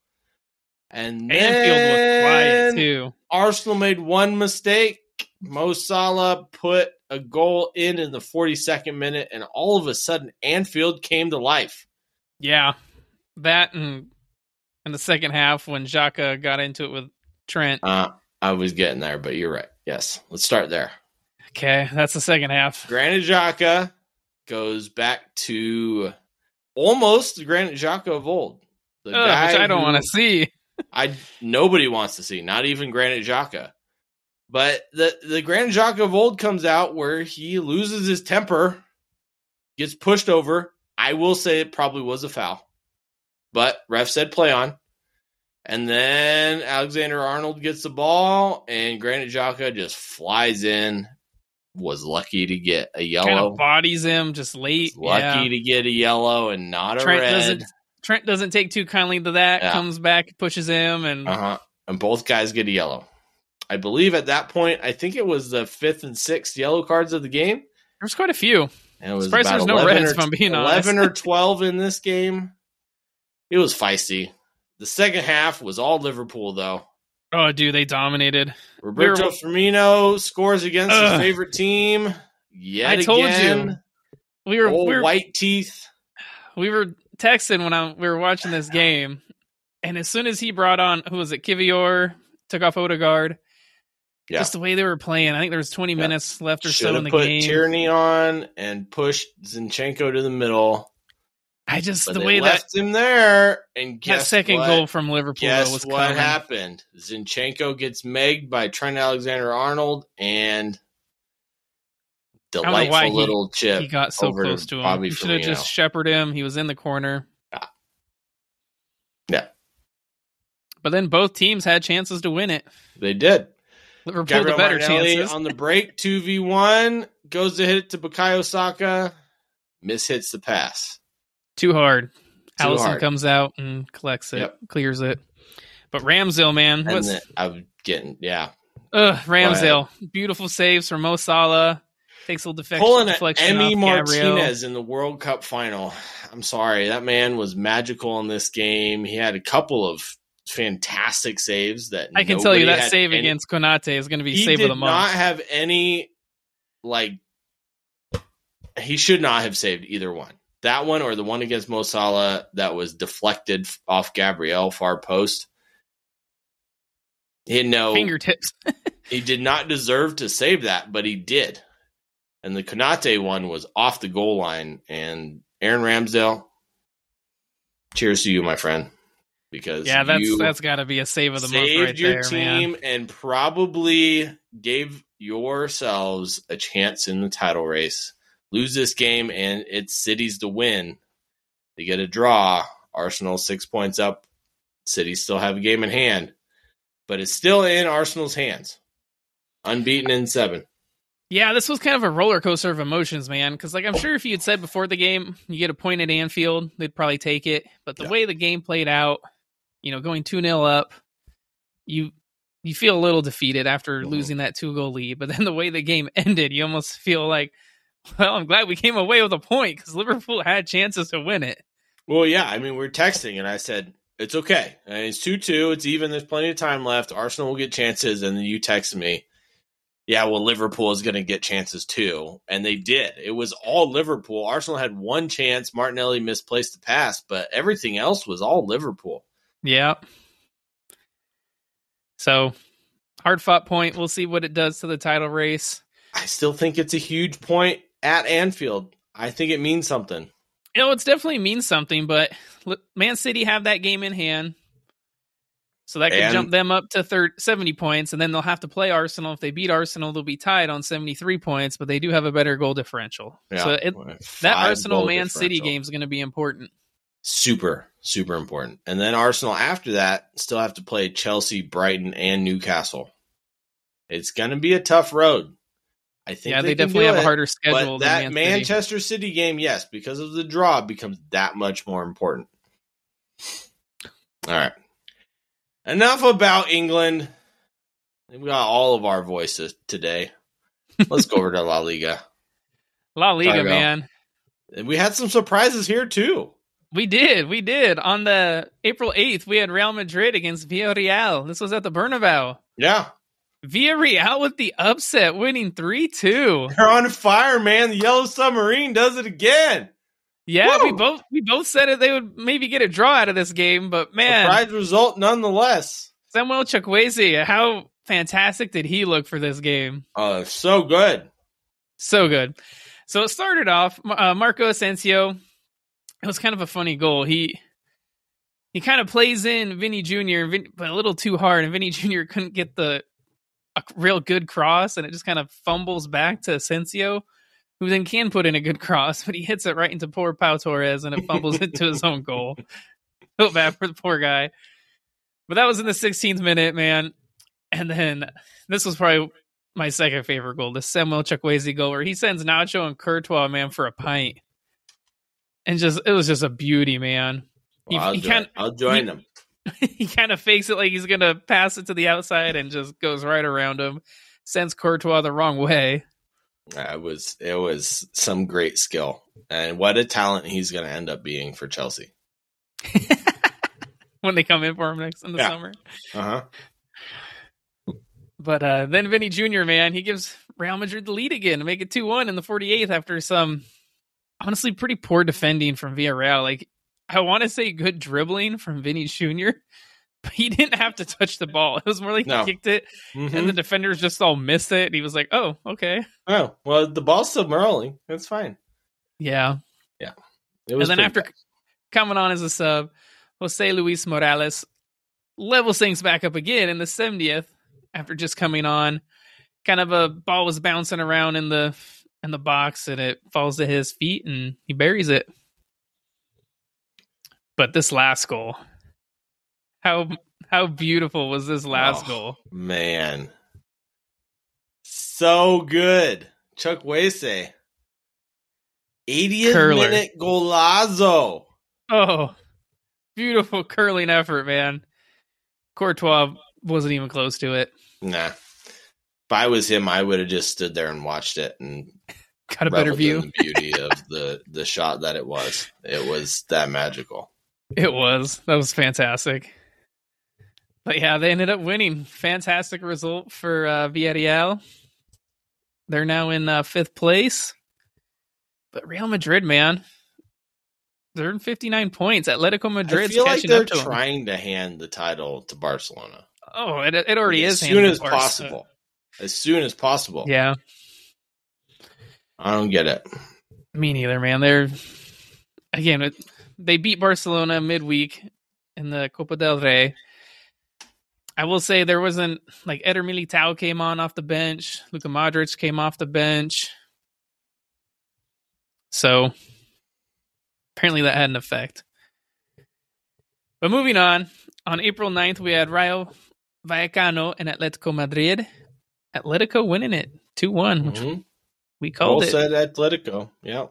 And Anfield was quiet then too. Arsenal made one mistake. Mo Salah put a goal in in the 42nd minute, and all of a sudden, Anfield came to life. Yeah, that and in the second half when Xhaka got into it with Trent. Uh, I was getting there, but you're right. Yes, let's start there. Okay, that's the second half. Granit Xhaka goes back to almost the Granit Xhaka of old. The Ugh, which I don't want to see. I nobody wants to see, not even Granit Xhaka. But the the Granit Xhaka of old comes out where he loses his temper, gets pushed over. I will say it probably was a foul, but ref said play on. And then Alexander Arnold gets the ball, and Granit Xhaka just flies in. Was lucky to get a Kind yellow. of bodies him just late. lucky yeah. to get a yellow and not a Trent red. doesn't Trent doesn't take too kindly to that. Yeah. Comes back, pushes him, and Uh huh. And both guys get a yellow. I believe at that point, I think it was the fifth and sixth yellow cards of the game. there's quite a few. And it was Surprised about there's no 11 reds, or, if I'm being 11 or 12 in this game. It was feisty. The second half was all Liverpool, though. Oh, dude, they dominated. Roberto were- Firmino scores against Ugh. his favorite team. Yet I told you. again. We were Old we were, white teeth. we were texting when I, we were watching this game, and as soon as he brought on who was it, Kiwior, took off Odegaard. Yeah. Just the way they were playing. I think there was 20 Yeah. minutes left or Should so in have the put game. Tierney on and pushed Zinchenko to the middle. I just But the way that left him there. And that second what? goal from Liverpool Guess was what coming. happened? Zinchenko gets megged by Trent Alexander Arnold and delightful he- little chip. He got so close to him. Bobby he should have just shepherded him. He was in the corner. Yeah. But then both teams had chances to win it. They did. Liverpool Gabriel the better Martinelli chances. on the break, two v one, goes to hit it to Bukayo Saka, mishits the pass. Too hard. Too Alisson hard. comes out and collects it, Yep. clears it. But Ramsdale, man, And what's then I'm getting yeah. ugh, Ramsdale? Beautiful saves from Mo Salah. takes a little deflection. Pulling deflection Emi Martinez in the World Cup final. I'm sorry, that man was magical in this game. He had a couple of fantastic saves that I can tell you that save any- against Konate is going to be save of the month. not have any like he should not have saved either one. That one or the one against Mo Salah that was deflected off Gabriel far post. He no Fingertips. he did not deserve to save that, but he did. And the Konate one was off the goal line. And Aaron Ramsdale, cheers to you, my friend, because yeah, that's that's got to be a save of the month right your there, team man. and probably gave yourselves a chance in the title race. Lose this game, and it's City's to win. They get a draw. Arsenal six points up. City still have a game in hand, but it's still in Arsenal's hands. Unbeaten in seven. Yeah, this was kind of a roller coaster of emotions, man. Because like I'm sure if you had said before the game you get a point at Anfield, they'd probably take it. But the Yeah. way the game played out, you know, going two 0 up, you you feel a little defeated after Mhm. losing that two goal lead. But then the way the game ended, you almost feel like, well, I'm glad we came away with a point because Liverpool had chances to win it. Well, yeah. I mean, we are texting, and I said it's okay. And it's two two. It's even. There's plenty of time left. Arsenal will get chances, and then you text me. Yeah, well, Liverpool is going to get chances too, and they did. It was all Liverpool. Arsenal had one chance. Martinelli misplaced the pass, but everything else was all Liverpool. Yeah. So hard fought point. We'll see what it does to the title race. I still think it's a huge point at Anfield. I think it means something. You know, it's definitely means something, but Man City have that game in hand. So that could And- jump them up to thir 70 points, and then they'll have to play Arsenal. If they beat Arsenal, they'll be tied on 73 points, but they do have a better goal differential. So it, that Arsenal Man City game is going to be important. super super important. And then Arsenal after that still have to play Chelsea, Brighton, and Newcastle. It's going to be a tough road. I think Yeah, they, can definitely have a harder schedule But than that Man City. Manchester City game, yes, because of the draw, becomes that much more important. All right. Enough about England. We got all of our voices today. Let's go over to La Liga. La Liga, man. We had some surprises here too. We did. We did. On the April 8th, we had Real Madrid against Villarreal. This was at the Bernabeu. Yeah. Villarreal with the upset, winning 3 2. They're on fire, man. The Yellow Submarine does it again. Yeah, we both we both said it. They would maybe get a draw out of this game, but man, Surprise result nonetheless. Samuel Chukwueze, how fantastic did he look for this game? Oh, so good. So good. So it started off uh, Marco Asensio. It was kind of a funny goal. He he kind of plays in Vinny Jr. Vin, but a little too hard, and Vinny Jr. couldn't get the a real good cross, and it just kind of fumbles back to Asensio, who then can put in a good cross, but he hits it right into poor Pau Torres, and it fumbles into his own goal. Felt bad for the poor guy. But that was in the 16th minute, man. And then this was probably my second favorite goal, the Samuel Chukwueze goal, where he sends Nacho and Courtois, man, for a pint. And just it was just a beauty, man. He- I'll, he join, can't- I'll join he- them. he kind of fakes it like he's gonna pass it to the outside and just goes right around him. Sends Courtois the wrong way. It was it was some great skill, and what a talent he's going to end up being for Chelsea. when they come in for him next in the Yeah. summer. Uh huh. But uh, then Vinny Jr., man, he gives Real Madrid the lead again to make it 2 1 in the 48th after some honestly pretty poor defending from Villarreal. Like, I want to say good dribbling from Vinny Jr., but he didn't have to touch the ball. It was more like No. he kicked it and the mm-hmm. defenders just all missed it. And he was like, oh, okay. oh well, the ball's still rolling. That's fine. Yeah. It And then after fast. coming on as a sub, Jose Luis Morales levels things back up again in the 70th after just coming on. Kind of a ball was bouncing around in the in the box and it falls to his feet and he buries it. But this last goal, how how beautiful was this last Oh. goal? man, so good, Chukwueze. 80th Curler. minute golazo. Oh, beautiful curling effort, man. Courtois wasn't even close to it. Nah. If I was him, I would have just stood there and watched it and Got a better view. the beauty of the the shot that it was. It was that magical. It was. That was fantastic. But yeah, they ended up winning. Fantastic result for uh, Villarreal. They're now in uh, fifth place. But Real Madrid, man, they're in 59 points. Atletico I Madrid's feel like catching they're up to them. trying to hand the title to Barcelona Oh, it, it already as is. soon as to Barca. possible. As soon as possible. Yeah, I don't get it. me neither, man. They're again, it, they beat Barcelona midweek in the Copa del Rey. I will say there wasn't like Eder Militao came on off the bench, Luka Modric came off the bench, so apparently that had an effect. But moving on, on April 9th, we had Rayo Vallecano and Atletico Madrid. Atletico winning it 2 1, which Mhm. we called Well it. said, Atletico. Yeah.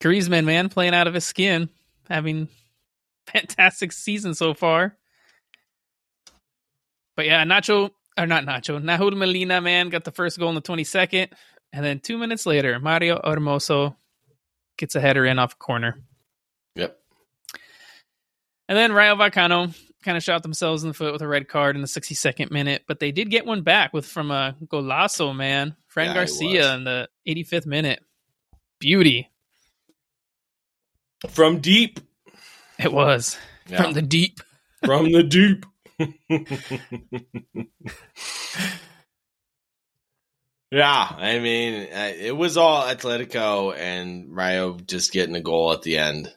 Griezmann, man, playing out of his skin, having fantastic season so far. But yeah, Nacho or not Nacho, Nahuel Molina, man, got the first goal in the 22nd, and then two minutes later, Mario Hermoso gets a header in off a corner, Yep. and then Rayo Vallecano kind of shot themselves in the foot with a red card in the 62nd minute, but they did get one back with from a golazo, man, Fran Yeah, Garcia in the 85th minute, beauty From deep. it was Yeah. from the deep. From the deep. yeah, I mean, uh, it was all Atletico and Rio just getting a goal at the end.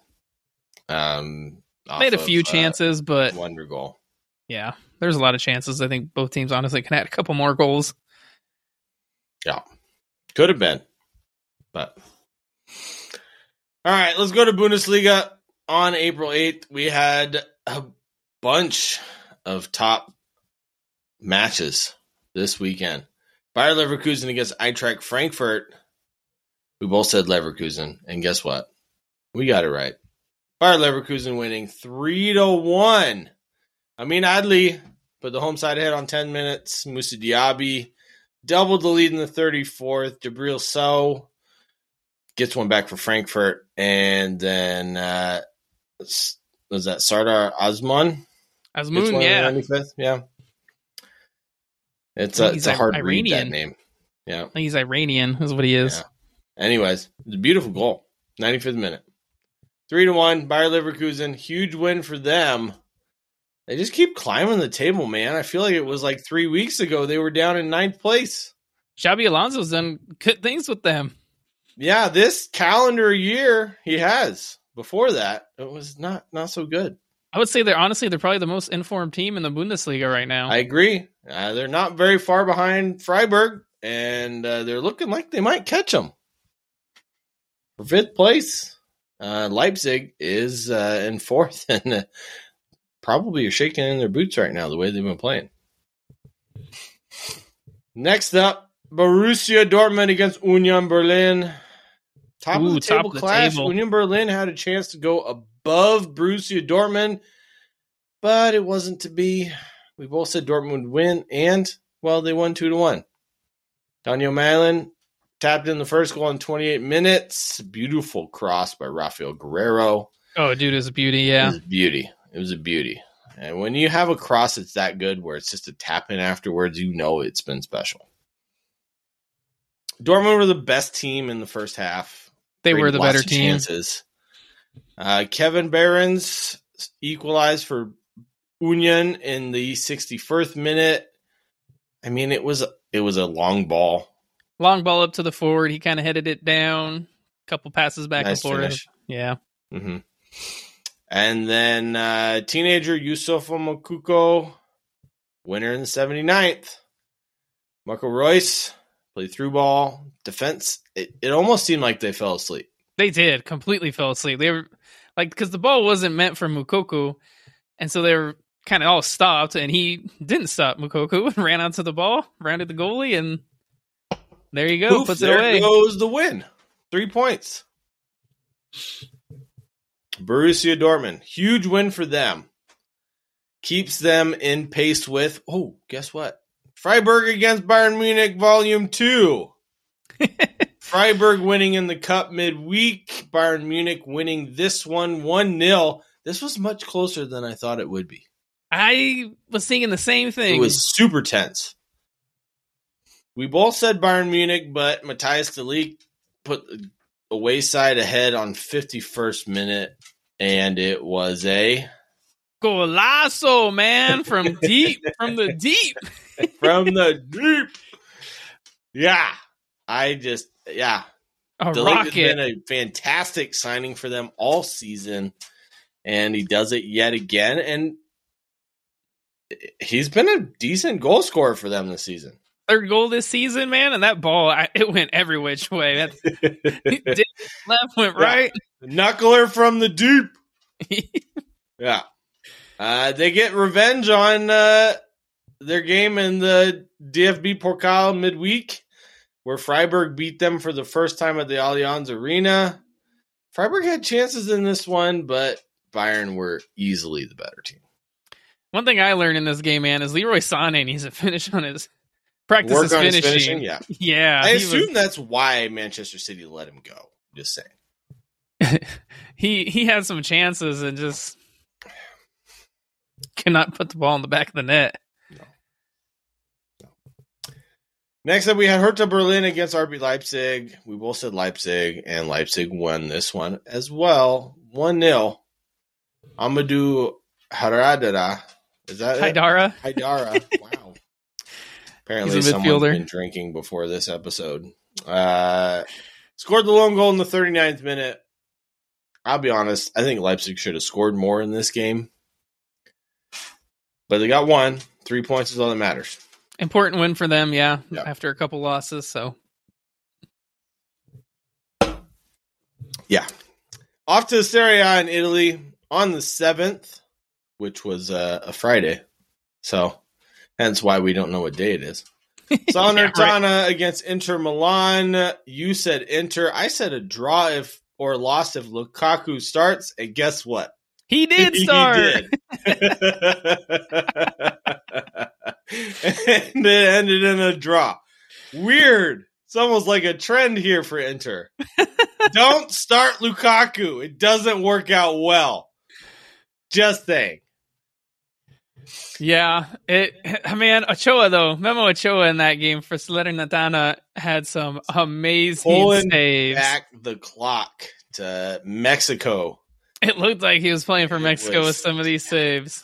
Um, Made a of, few uh, chances, but wonder goal. yeah, there's a lot of chances. I think both teams honestly can add a couple more goals. Yeah, could have been, but all right. Let's go to Bundesliga. On April 8th, we had a bunch of top matches this weekend. Bayer Leverkusen against Eintracht Frankfurt. We both said Leverkusen, and guess what? We got it right. Bayer Leverkusen winning three to one. I mean, Adli put the home side ahead on ten minutes. Musa Diaby doubled the lead in the 34th. Djibril Sow gets one back for Frankfurt, and then uh, was that Sardar Azmoun? One yeah, 95th? yeah. It's a, it's a hard Ir- read that Iranian. name. Yeah. He's Iranian, is what he is. Yeah. Anyways, it's a beautiful goal. 95th minute. Three to one. Bayer Leverkusen. Huge win for them. They just keep climbing the table, man. I feel like it was like three weeks ago they were down in ninth place. Xabi Alonso's done good things with them. Yeah, this calendar year he has. Before that, it was not not so good. I would say they're honestly they're probably the most informed team in the Bundesliga right now. I agree. Uh, they're not very far behind Freiburg, and uh, they're looking like they might catch them for fifth place. Uh, Leipzig is uh, in fourth, and uh, probably are shaking in their boots right now the way they've been playing. Next up, Borussia Dortmund against Union Berlin. Top of the table of the clash. table. Union Berlin had a chance to go above Borussia Dortmund, but it wasn't to be. We both said Dortmund would win, and well, they won two to one. Donyell Malen tapped in the first goal in 28 minutes. Beautiful cross by Raphael Guerreiro. oh, dude, is a beauty. It Yeah, was a beauty. It was a beauty. And when you have a cross that's that good, where it's just a tap in afterwards, you know it's been special. Dortmund were the best team in the first half. They were the better team. Chances. Uh, Kevin Behrens equalized for Union in the 61st minute. I mean, it was it was a long ball. Long ball up to the forward. He kind of headed it down. Couple passes back nice and forth. Yeah, hmm And then uh, teenager Youssoufa Moukoko, winner in the 79th. Marco Reus played through ball defense. It, it almost seemed like they fell asleep. they did. Completely fell asleep. They were like because the ball wasn't meant for Moukoko, and so they were kind of all stopped, and he didn't stop Moukoko and ran onto the ball, rounded the goalie, and there you go, Poof, puts it there away. goes the win. Three points. Borussia Dortmund, huge win for them. Keeps them in pace with, oh, guess what? Freiburg against Bayern Munich, Volume 2. Freiburg winning in the cup midweek. Bayern Munich winning this one 1 0. This was much closer than I thought it would be. I was thinking the same thing. It was super tense. We both said Bayern Munich, but Matthijs de Ligt put a wayside ahead on 51st minute, and it was a golazo, man, from deep, from the deep, from the deep. Yeah, I just yeah. A rocket. has been a fantastic signing for them all season, and he does it yet again. And he's been a decent goal scorer for them this season. Third goal this season, man, and that ball, I, it went every which way. That did, left went Yeah. right. Knuckler from the deep. Yeah. Uh, they get revenge on uh, their game in the DFB Pokal midweek, where Freiburg beat them for the first time at the Allianz Arena. Freiburg had chances in this one, but Bayern were easily the better team. One thing I learned in this game, man, is Leroy Sané needs to finish on his practice Work his on his finishing. finishing, yeah. Yeah, I he was- assume that's why Manchester City let him go. Just saying. he he had some chances and just cannot put the ball in the back of the net. Next up, we had Hertha Berlin against RB Leipzig. We both said Leipzig, and Leipzig won this one as well. 1 0. Amadou Haradara. Is that it? Haidara, Haidara. wow. Apparently, He's a someone's midfielder. been drinking before this episode. Uh, scored the lone goal in the 39th minute. I'll be honest. I think Leipzig should have scored more in this game. But they got one. Three points is all that matters. Important win for them. Yeah, Yeah. after a couple losses. So Yeah. Off to Serie A in Italy on the 7th, which was uh, a Friday. So, hence why we don't know what day it is. Salernitana Yeah, right. against Inter Milan. You said Inter. I said a draw if or loss if Lukaku starts. And guess what? he did He start. did. and it ended in a draw. Weird. It's almost like a trend here for Inter. Don't start Lukaku. It doesn't work out well. Just saying. Yeah, it. Man, Ochoa though, Memo Ochoa in that game for Salernitana had some amazing Pulling saves. Back the clock to Mexico. It looked like he was playing for Mexico was- with some of these saves.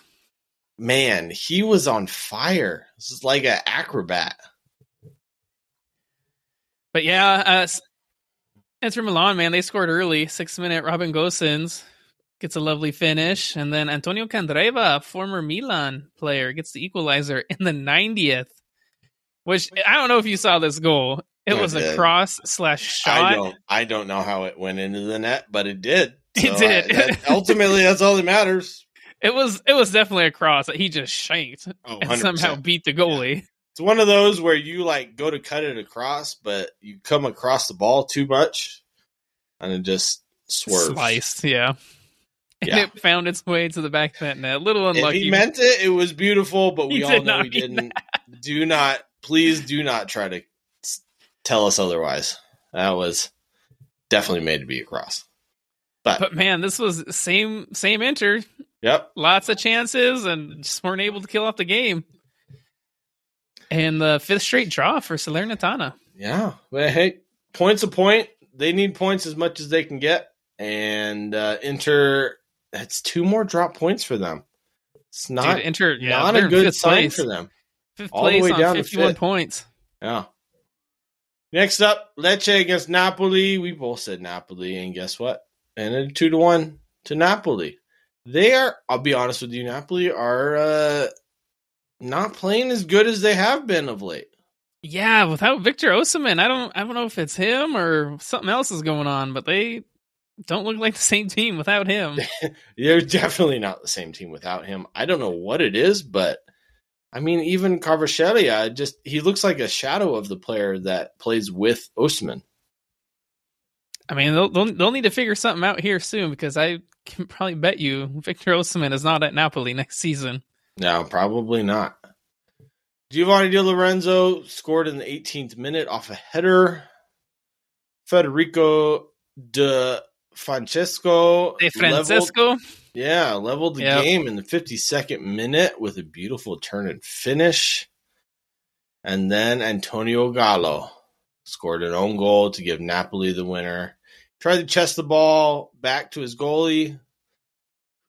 Man, he was on fire. This is like an acrobat. But yeah, uh, s- Inter Milan, man, they scored early. Six minute Robin Gosens gets a lovely finish. And then Antonio Candreva, former Milan player, gets the equalizer in the 90th. Which I don't know if you saw this goal. It I was a cross slash shot. I don't I don't know how it went into the net, but it did. It did. I- that- ultimately, that's all that matters. It was it was definitely a cross that he just shanked Oh, and somehow beat the goalie. It's one of those where you like go to cut it across, but you come across the ball too much, and it just swerves. Sliced, yeah. And Yeah. it found its way to the back of that net. A little If unlucky. he meant it, it was beautiful, but we all know he didn't. Do not, please, do not try to tell us otherwise. That was definitely made to be a cross. But, but man, this was same same Inter. Yep, Lots of chances and just weren't able to kill off the game. And the fifth straight draw for Salernitana. yeah. Well, hey, points a point. They need points as much as they can get, and uh, Inter. That's two more drop points for them. It's not Dude, Inter yeah, not a good sign place. for them. Fifth All the place way on down to 51 fifth. points. Yeah. Next up, Lecce against Napoli. We both said Napoli, and guess what? And Ended two to one to Napoli. They are. I'll be honest with you. Napoli are uh, not playing as good as they have been of late. Yeah, without Victor Osimhen, I don't I don't know if it's him or something else is going on, but they don't look like the same team without him. They're definitely not the same team without him. I don't know what it is, but I mean, even Kvaratskhelia, just he looks like a shadow of the player that plays with Osimhen. I mean, they'll, they'll they'll need to figure something out here soon because I can probably bet you Victor Osimhen is not at Napoli next season. No, probably not. Giovanni Di Lorenzo scored in the 18th minute off a header. Federico Di Francesco. De leveled- Francesco. yeah, leveled the Yep. game in the 52nd minute with a beautiful turn and finish. And then Antonio Gallo scored an own goal to give Napoli the winner. Tried to chest the ball back to his goalie,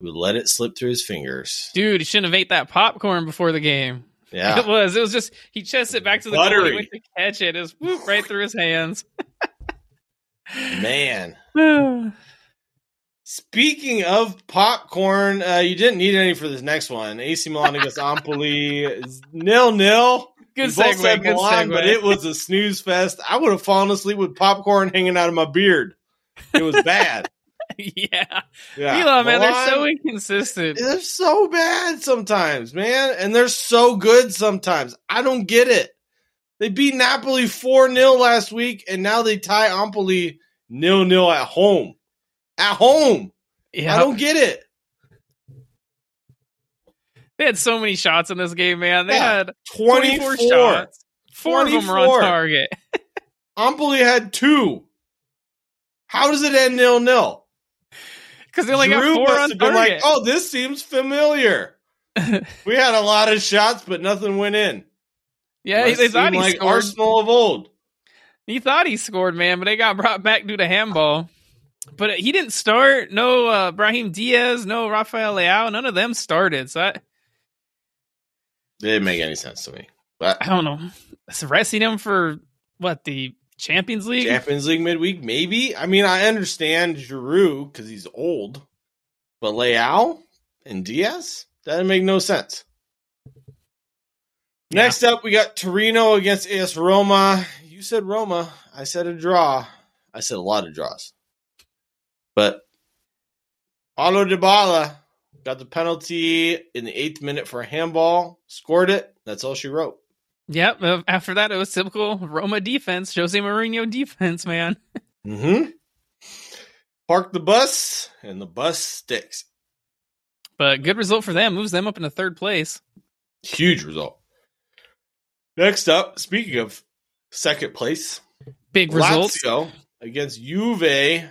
who let it slip through his fingers. Dude, he shouldn't have ate that popcorn before the game. Yeah. It was. It was just he chested it back to the. Buttery. He went to catch it. It was whoop, right through his hands. Man. Speaking of popcorn, uh, you didn't need any for this next one. AC Milan against Empoli, nil nil. good segue. Good Milan, segue. but it was a snooze fest. I would have fallen asleep with popcorn hanging out of my beard. It was bad. yeah. Yeah, Milan, man, they're so inconsistent. they're so bad sometimes, man, and they're so good sometimes. I don't get it. They beat Napoli four 0 last week, and now they tie Empoli nil nil at home. At home, Yeah, I don't get it. they had so many shots in this game, man. They Yeah. had 24 24 shots. Four of them were on target. Empoli had two. How does it end nil nil? Because they only got Drew four must have been like, oh, this seems familiar. we had a lot of shots, but nothing went in. yeah, Must they thought he like scored. Arsenal of old. He thought he scored, man, but they got brought back due to handball. But he didn't start. No uh, Brahim Diaz, no Rafael Leao. None of them started. So I, It didn't make any sense to me. But I don't know. It's resting him for what the Champions League? Champions League midweek, maybe. I mean, I understand Giroud because he's old, but Leao and Diaz that make no sense. Yeah. Next up, we got Torino against AS Roma. You said Roma. I said a draw. I said a lot of draws. But Paulo Dybala got the penalty in the eighth minute for a handball, scored it. That's all she wrote. Yep. uh, After that, it was typical Roma defense, Jose Mourinho defense, man. Mm-hmm. Park the bus, and the bus sticks. But good result for them. Moves them up into third place. Huge result. Next up, speaking of second place, Big results. Lazio against Juve.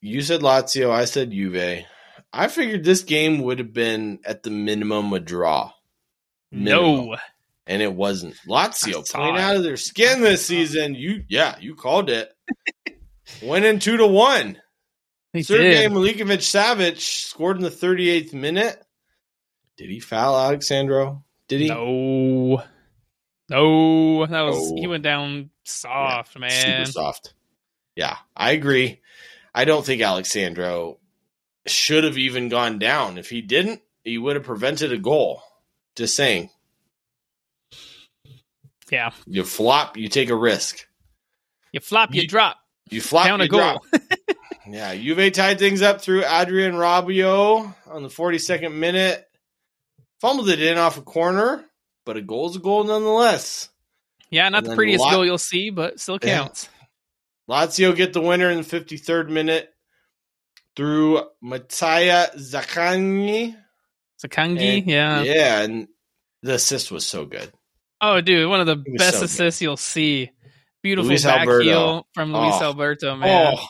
You said Lazio, I said Juve. I figured this game would have been at the minimum a draw. Minimum. No. And it wasn't. Lazio saw playing it. out of their skin this uh-huh. season. You yeah, you called it. Went in two to one. They Sergej did. Milinkovic Savic scored in the 38th minute. Did he foul Alex Sandro? Did he? No. No. That was No. he went down soft, man. Super soft. Yeah, I agree. I don't think Alex Sandro should have even gone down. If he didn't, he would have prevented a goal. Just saying. Yeah. You flop, you take a risk. You flop, you, You- drop. You flop, Down a you goal. drop. Yeah, Juve tied things up through Adrien Rabiot on the 42nd minute. Fumbled it in off a corner, but a goal's a goal nonetheless. Yeah, not And the prettiest goal you'll see, but still Yeah. counts. Lazio get the winner in the 53rd minute through Mattia Zaccagni. Sakangi, yeah. Yeah, and the assist was so good. Oh, dude, one of the best so good. assists you'll see. Beautiful Luis back Alberto. heel from Luis Oh. Alberto, oh. man. Oh,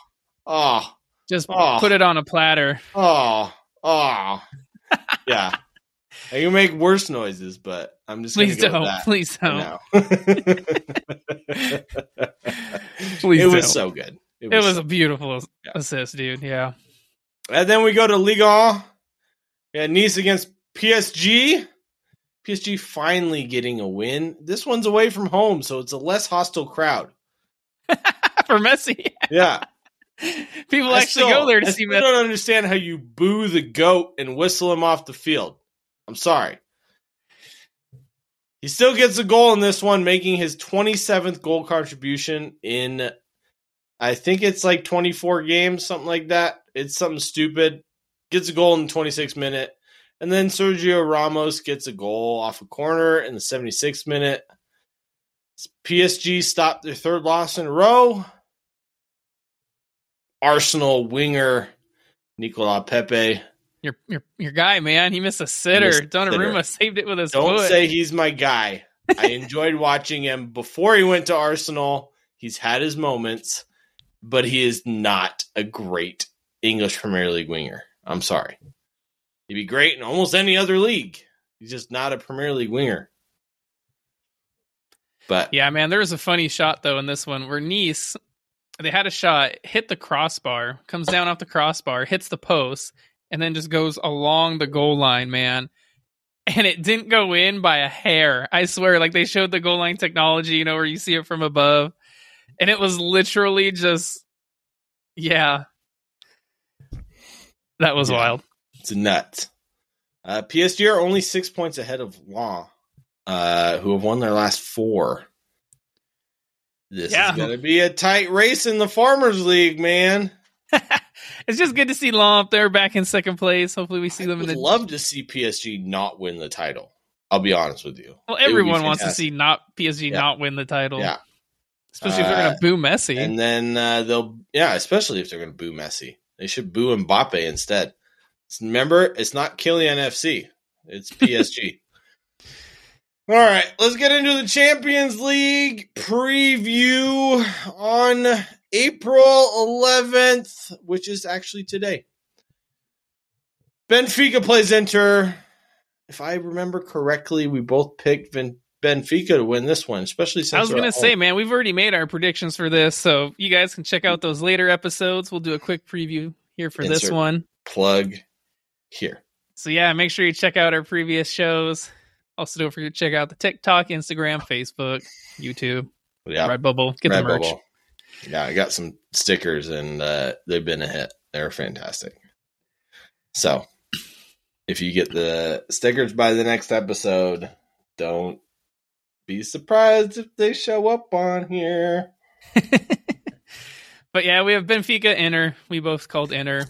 oh, Just oh. put it on a platter. oh, oh. yeah. I can make worse noises, but I'm just Please don't. Please don't. Please it was don't. so good. It was so- a beautiful Yeah. assist, dude. Yeah. and then we go to Ligue 1. Yeah, Nice against PSG. PSG finally getting a win. This one's away from home, so it's a less hostile crowd. For Messi. Yeah. People I actually still- go there to I see Messi. don't understand how you boo the goat and whistle him off the field. I'm sorry. He still gets a goal in this one, making his 27th goal contribution in, I think it's like 24 games, something like that. It's something stupid. Gets a goal in the 26th minute. And then Sergio Ramos gets a goal off a corner in the 76th minute. PSG stopped their third loss in a row. Arsenal winger Nicolas Pepe. Your your your guy, man. He missed a sitter. missed Donnarumma saved it with his Don't foot. say he's my guy. I enjoyed watching him before he went to Arsenal. He's had his moments, but he is not a great English Premier League winger. I'm sorry. He'd be great in almost any other league. He's just not a Premier League winger. But Yeah, man, there was a funny shot though in this one where Nice they had a shot, hit the crossbar, comes down off the crossbar, hits the post, and then just goes along the goal line, man. And it didn't go in by a hair. I swear, like they showed the goal line technology, you know, where you see it from above. And it was literally just yeah. That was Yeah. wild. it's nuts. Uh, PSG are only six points ahead of Lens, uh, who have won their last four. This Yeah. is going to be a tight race in the Farmers League, man. it's just good to see Lens up there back in second place. Hopefully we see I them in the love to see PSG not win the title. I'll be honest with you. Well, It would be everyone wants to see not PSG Yeah. not win the title. Yeah. Especially if they're Uh, going to boo Messi. And then uh, they'll, yeah, especially if they're going to boo Messi. They should boo Mbappe instead. Remember, it's not Kylian FC, it's PSG. All right, let's get into the Champions League preview on April 11th, which is actually today. Benfica plays Inter. If I remember correctly, we both picked Ben- Benfica to win this one, especially since I was going to say, man, we've already made our predictions for this. So you guys can check out those later episodes. We'll do a quick preview here for this one. plug here. So yeah, make sure you check out our previous shows. Also, don't forget to check out the TikTok, Instagram, Facebook, YouTube, Yeah, Redbubble. Get the merch. Redbubble. Yeah, I got some stickers and uh, they've been a hit. They're fantastic. So, if you get the stickers by the next episode, don't be surprised if they show up on here. but yeah, we have Benfica Inter. We both called Inter.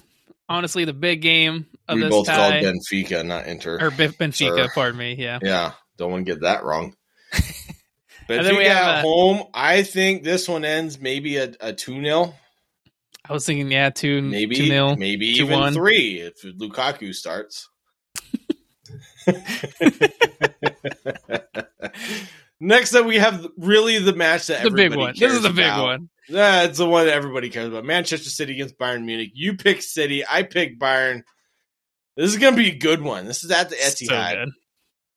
Honestly, the big game of we this both tie, called Benfica, not Inter. or Ben- Benfica, pardon me. Yeah, yeah, don't want to get that wrong. Benfica then we have, at uh, home. I think this one ends maybe a, a 2 0. I was thinking, yeah, two maybe two nil. maybe 2-1. even three if Lukaku starts. Next up, we have really the match that The big everybody one. This is the big about. one. That's the one that everybody cares about. Manchester City against Bayern Munich. You pick City. I pick Bayern. This is gonna be a good one. This is at the So Etihad. good.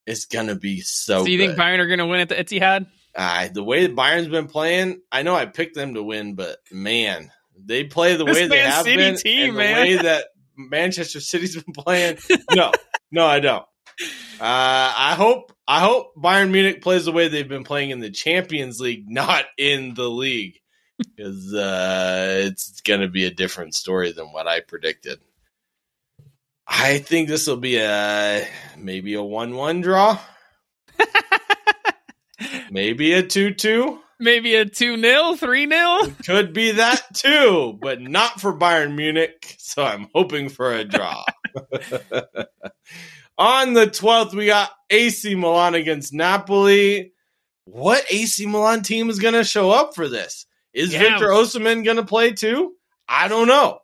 it's gonna be so. So you think. Bayern are going to win at the Etihad? Uh, the way that Bayern's been playing, I know I picked them to win, but man, they play the This way they have City been, team, and man. the way that Manchester City's been playing. No, no, I don't. Uh, I hope I hope Bayern Munich plays the way they've been playing in the Champions League, not in the league, because uh, it's going to be a different story than what I predicted. I think this will be a maybe a one-one draw, maybe a two-two. Maybe a 2 0, 3 0? Could be that too, but not for Bayern Munich. So I'm hoping for a draw. On the 12th, we got AC Milan against Napoli. What AC Milan team is going to show up for this? Is Yeah. Victor Osimhen going to play too? I don't know.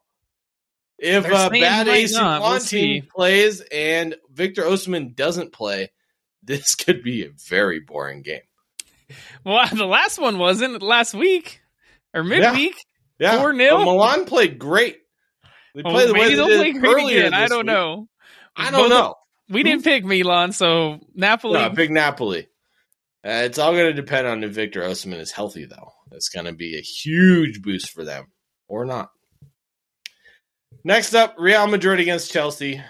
If They're a bad AC. Milan We'll team see. plays and Victor Osimhen doesn't play, this could be a very boring game. Well, the last one wasn't last week or midweek. Yeah, 4-0? Milan played great. They Well, played the way they did play great earlier again. I don't week. know. I don't Both- know. We didn't pick Milan, so Napoli. No, big Napoli. Uh, it's all going to depend on if Victor Osimhen is healthy, though. It's going to be a huge boost for them, or not. Next up, Real Madrid against Chelsea.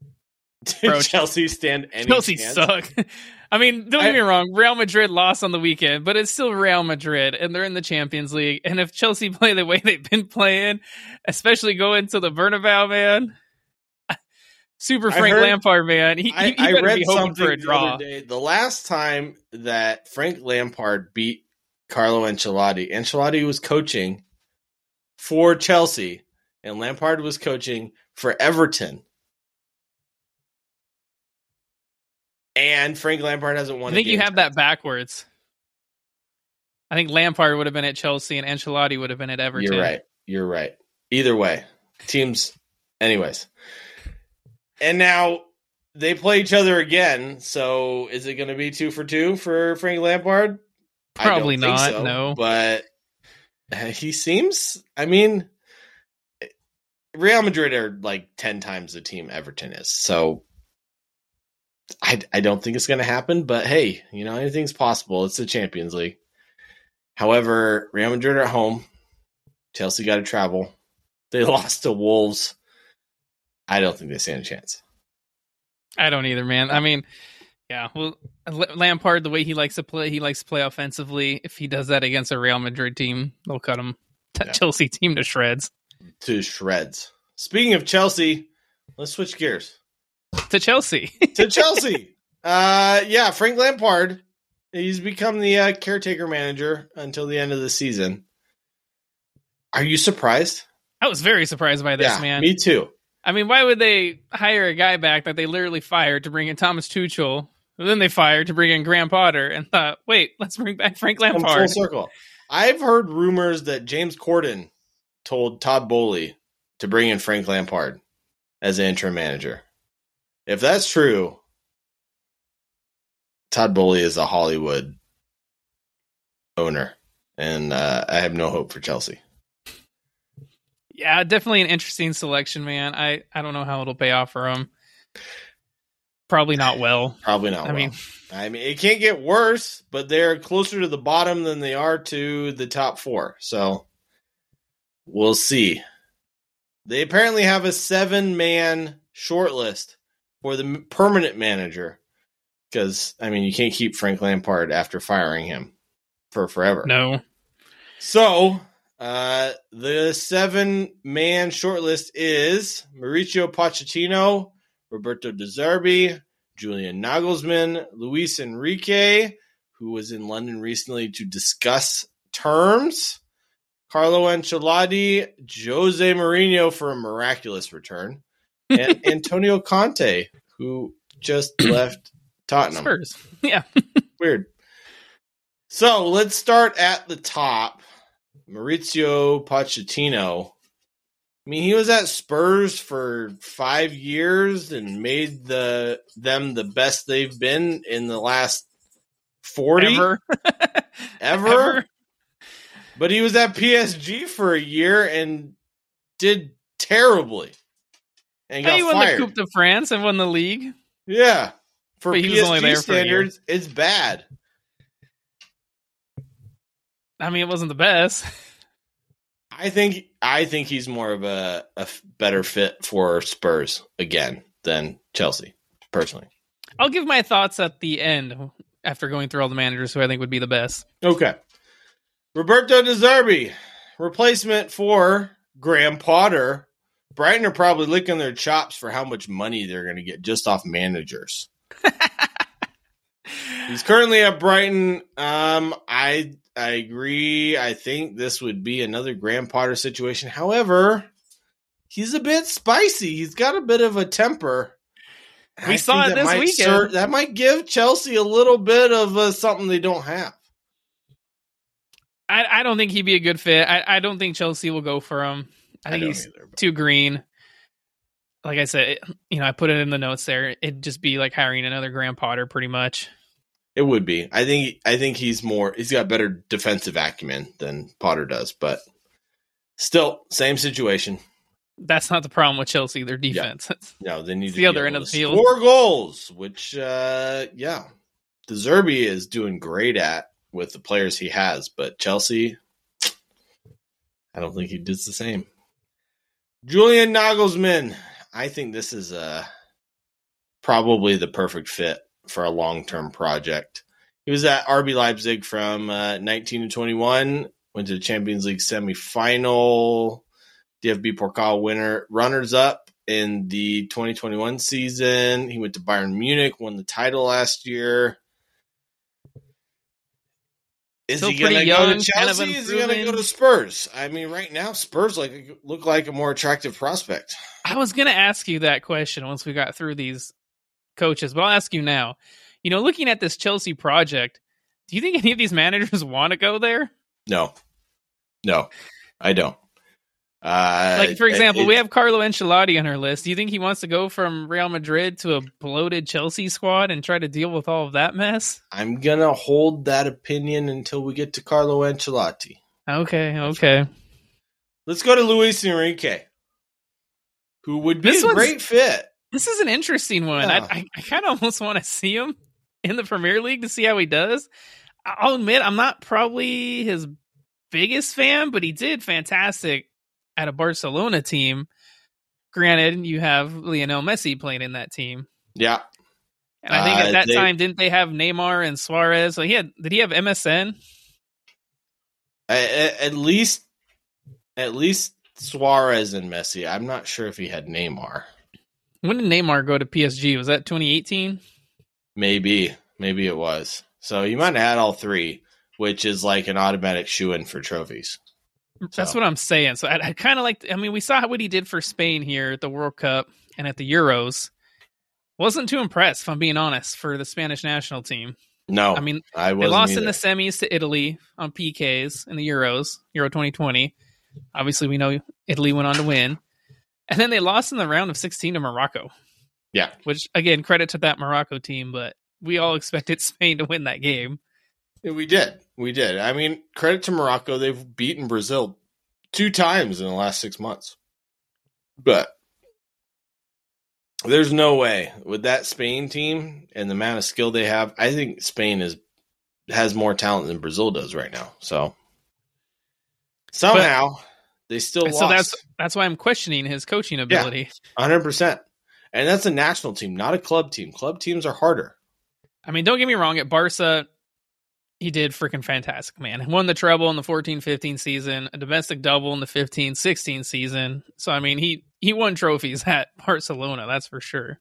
Did Bro, Chelsea stand any Chelsea chance? suck. I mean, don't get me wrong. Real Madrid lost on the weekend, but it's still Real Madrid, and they're in the Champions League. And if Chelsea play the way they've been playing, especially going to the Bernabeu, man, super Frank heard- Lampard, man, he, I, he, I read something for a the draw. other day. The last time that Frank Lampard beat Carlo Ancelotti, Ancelotti was coaching for Chelsea, and Lampard was coaching for Everton. And Frank Lampard hasn't won. I think you have that backwards. I think Lampard would have been at Chelsea and Ancelotti would have been at Everton. You're right. You're right. Either way, teams. Anyways, and now they play each other again. So is it going to be two for two for Frank Lampard? Probably not, no. But eh, he seems. I mean, Real Madrid are like ten times the team Everton is, so I I don't think it's going to happen. But hey, you know anything's possible. It's the Champions League. However, Real Madrid are at home. Chelsea got to travel. They lost to Wolves. I don't think they stand a chance. I don't either, man. I mean, yeah, well, Lampard, the way he likes to play, he likes to play offensively. If he does that against a Real Madrid team, they'll cut him. That yeah. Chelsea team to shreds. To shreds. Speaking of Chelsea, let's switch gears to Chelsea. to Chelsea. Uh, yeah, Frank Lampard. He's become the uh, caretaker manager until the end of the season. Are you surprised? I was very surprised by this, yeah, man. Me too. I mean, why would they hire a guy back that they literally fired to bring in Thomas Tuchel? And then they fired to bring in Graham Potter and thought, wait, let's bring back Frank Lampard. Come full circle. I've heard rumors that James Corden told Todd Boehly to bring in Frank Lampard as an interim manager. If that's true, Todd Boehly is a Hollywood owner, and uh, I have no hope for Chelsea. Yeah, definitely an interesting selection, man. I I don't know how it'll pay off for him. Probably not well. Probably not. I well. mean, I mean, it can't get worse, but they're closer to the bottom than they are to the top four. So we'll see. They apparently have a seven-man shortlist for the permanent manager because I mean, you can't keep Frank Lampard after firing him for forever. No. So uh, the seven man shortlist is Mauricio Pochettino, Roberto De Zerbi, Julian Nagelsmann, Luis Enrique, who was in London recently to discuss terms, Carlo Ancelotti, Jose Mourinho for a miraculous return, and Antonio Conte, who just left Tottenham. Spurs. Yeah. Weird. So let's start at the top Mauricio Pochettino. I mean, he was at Spurs for five years and made the them the best they've been in the last forty ever. ever. ever. But he was at PSG for a year and did terribly. And got he won fired. the Coupe de France and won the league. Yeah, for but PSG standards, it's bad. I mean, it wasn't the best. I think I think he's more of a, a better fit for Spurs again than Chelsea, personally. I'll give my thoughts at the end after going through all the managers who I think would be the best. Okay. Roberto De Zerbi, replacement for Graham Potter. Brighton are probably licking their chops for how much money they're going to get just off managers. He's currently at Brighton. Um, I I agree. I think this would be another Graham Potter situation. However, he's a bit spicy. He's got a bit of a temper. We I saw it this weekend. Ser- that might give Chelsea a little bit of uh, something they don't have. I, I, don't think he'd be a good fit. I, I, don't think Chelsea will go for him. I think he's either, too green. Like I said, it, you know, I put it in the notes there. It'd just be like hiring another Graham Potter, pretty much. It would be. I think. I think he's more. He's got better defensive acumen than Potter does, but still, same situation. That's not the problem with Chelsea. Their defense. Yeah. No, they need the other end of the field. Four goals, which, uh, yeah, De Zerbi is doing great at with the players he has, but Chelsea, I don't think he does the same. Julian Nagelsmann, I think this is uh, probably the perfect fit for a long term project. He was at RB Leipzig from uh, 19 to 21, went to the Champions League semifinal, DFB Pokal winner, runners up in the 2021 season. He went to Bayern Munich, won the title last year. Is Still he going to go to Chelsea? Kind of is he going to go to Spurs? I mean, right now Spurs like look like a more attractive prospect. I was going to ask you that question once we got through these coaches, but I'll ask you now. You know, looking at this Chelsea project, do you think any of these managers want to go there? No, no, I don't. Uh, like for example, it, we have Carlo Ancelotti on our list. Do you think he wants to go from Real Madrid to a bloated Chelsea squad and try to deal with all of that mess? I'm gonna hold that opinion until we get to Carlo Ancelotti. Okay, okay. Let's go to Luis Enrique, who would be This a great fit. This is an interesting one. Yeah. I, I, I kind of almost want to see him in the Premier League to see how he does. I'll admit I'm not probably his biggest fan, but he did fantastic at a Barcelona team. Granted, you have Lionel Messi playing in that team. Yeah, And I think Uh, at that they- time, didn't they have Neymar and Suarez? So he had did he have MSN? at, at least, at least Suarez and Messi. I'm not sure if he had Neymar. When did Neymar go to PSG? Was that 2018? Maybe, maybe it was. So you might have had all three, which is like an automatic shoe in for trophies. That's So- what I'm saying. So I, I kind of like. I mean, we saw what he did for Spain here at the World Cup and at the Euros. Wasn't too impressed, if I'm being honest, for the Spanish national team. No, I mean, I they lost either. in the semis to Italy on PKs in the Euros, Euro 2020. Obviously, we know Italy went on to win, and then they lost in the round of 16 to Morocco. Yeah. which again, credit to that Morocco team, but we all expected Spain to win that game. We did. We did. I mean, credit to Morocco. They've beaten Brazil two times in the last six months. But there's no way with that Spain team and the amount of skill they have. I think Spain is has more talent than Brazil does right now. So somehow they still And so that's that's why I'm questioning his coaching ability. hundred percent. And that's a national team, not a club team. Club teams are harder. I mean, don't get me wrong. At Barca, he did freaking fantastic, man. Won the treble in the 14-15 season, a domestic double in the 15-16 season. So I mean, he he won trophies at Barcelona, that's for sure.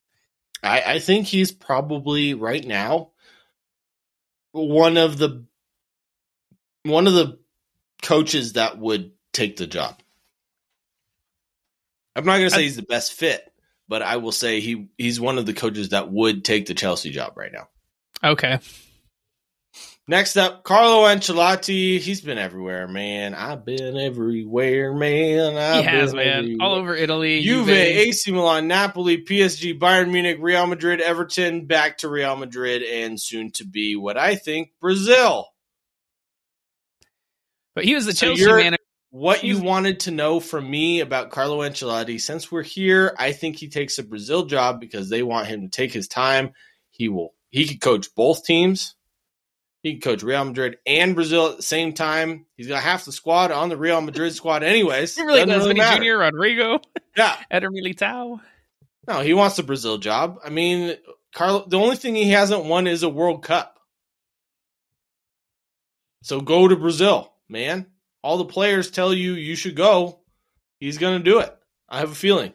I, I think he's probably right now one of the one of the coaches that would take the job. I'm not going to say he's the best fit, but I will say he he's one of the coaches that would take the Chelsea job right now. Okay. Next up, Carlo Ancelotti. He's been everywhere, man. I've been everywhere, man. I've he has, been man. everywhere. All over Italy. Juve, Juve. AC Milan, Napoli, PSG, Bayern Munich, Real Madrid, Everton, back to Real Madrid, and soon to be what I think Brazil. But he was the Chelsea manager. What you wanted to know from me about Carlo Ancelotti, since we're here, I think he takes a Brazil job because they want him to take his time. He will. He could coach both teams. He can coach Real Madrid and Brazil at the same time. He's got half the squad on the Real Madrid squad, anyways. He really Doesn't does. Matter. Jr., Rodrygo, Yeah, Eder Militao. No, he wants the Brazil job. I mean, Carlo. The only thing he hasn't won is a World Cup. So go to Brazil, man. All the players tell you you should go. He's going to do it. I have a feeling.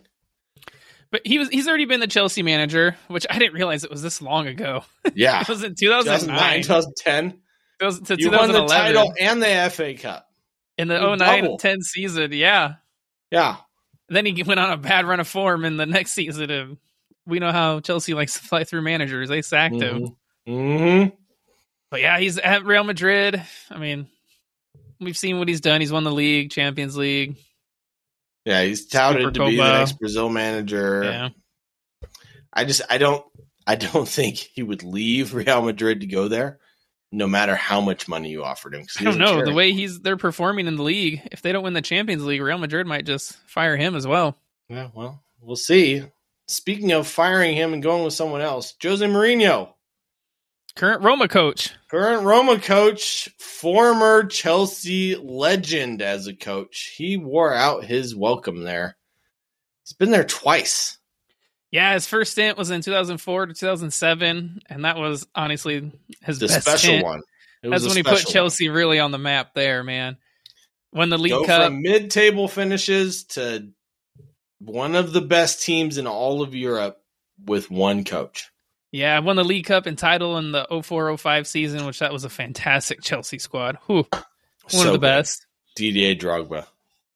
But he was he's already been the Chelsea manager, which I didn't realize it was this long ago. Yeah, It was in 2009, 2009 2010. It was to You won the title and the FA Cup. in the You 09 10 season. Yeah. Yeah, Then he went on a bad run of form in the next season. And we know how Chelsea likes to fly through managers. They sacked him. hmm But yeah, he's at Real Madrid. I mean, we've seen what he's done. He's won the league, Champions League. Yeah, he's touted to be the next Brazil manager. Yeah. I just I don't I don't think he would leave Real Madrid to go there, no matter how much money you offered him. I don't know. The way he's they're performing in the league, if they don't win the Champions League, Real Madrid might just fire him as well. Yeah, well, we'll see. Speaking of firing him and going with someone else, Jose Mourinho, Current Roma coach. current Roma coach, former Chelsea legend as a coach. He wore out his welcome there. He's been there twice. Yeah, his first stint was in 2004 to 2007, and that was honestly his The best special stint. one. It That's when he put Chelsea really on the map there, man. When the one. League Go Cup. mid-table finishes to one of the best teams in all of Europe with one coach. Yeah, I won the League Cup and title in the 0405 season, which that was a fantastic Chelsea squad. Whew, one So of the good. best. Didier Drogba.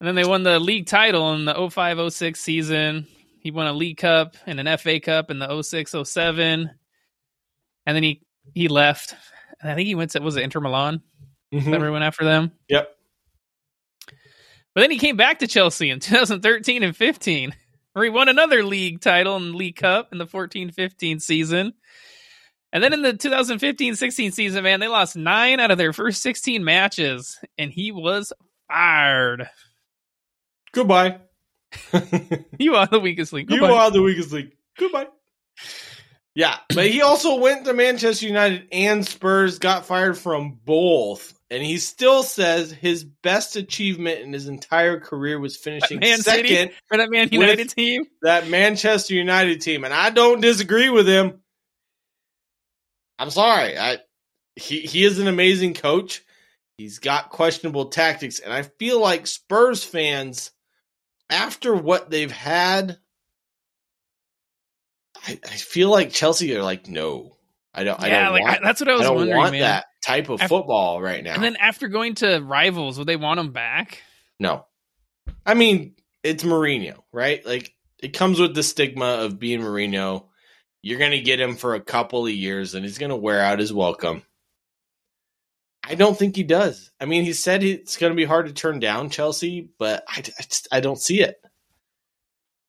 And then they won the league title in the 0506 season. He won a League Cup and an FA Cup in the 0607. And then he he left. And I think he went to was it Inter Milan? Mhm. That went after them. Yep. But then he came back to Chelsea in 2013 and 15, where he won another league title and League Cup in the 14 15 season. And then in the 2015-16 season, man, they lost nine out of their first 16 matches, and he was fired. Goodbye. you are the weakest link. You are the weakest link. Goodbye. Yeah, but he also went to Manchester United and Spurs, got fired from both, and he still says his best achievement in his entire career was finishing Man City? second for that Man United team. that Manchester United team, and I don't disagree with him. I'm sorry, I he he is an amazing coach. He's got questionable tactics, and I feel like Spurs fans, after what they've had, I, I feel like Chelsea are like, no, I don't. I yeah, don't like want, I, that's what I I was don't wondering, want man. that type of Af- football right now. And then after going to rivals, would they want him back? No. I mean, it's Mourinho, right? Like it comes with the stigma of being Mourinho. You're going to get him for a couple of years and he's going to wear out his welcome. I don't think he does. I mean, he said it's going to be hard to turn down Chelsea, but I, I just I don't see it.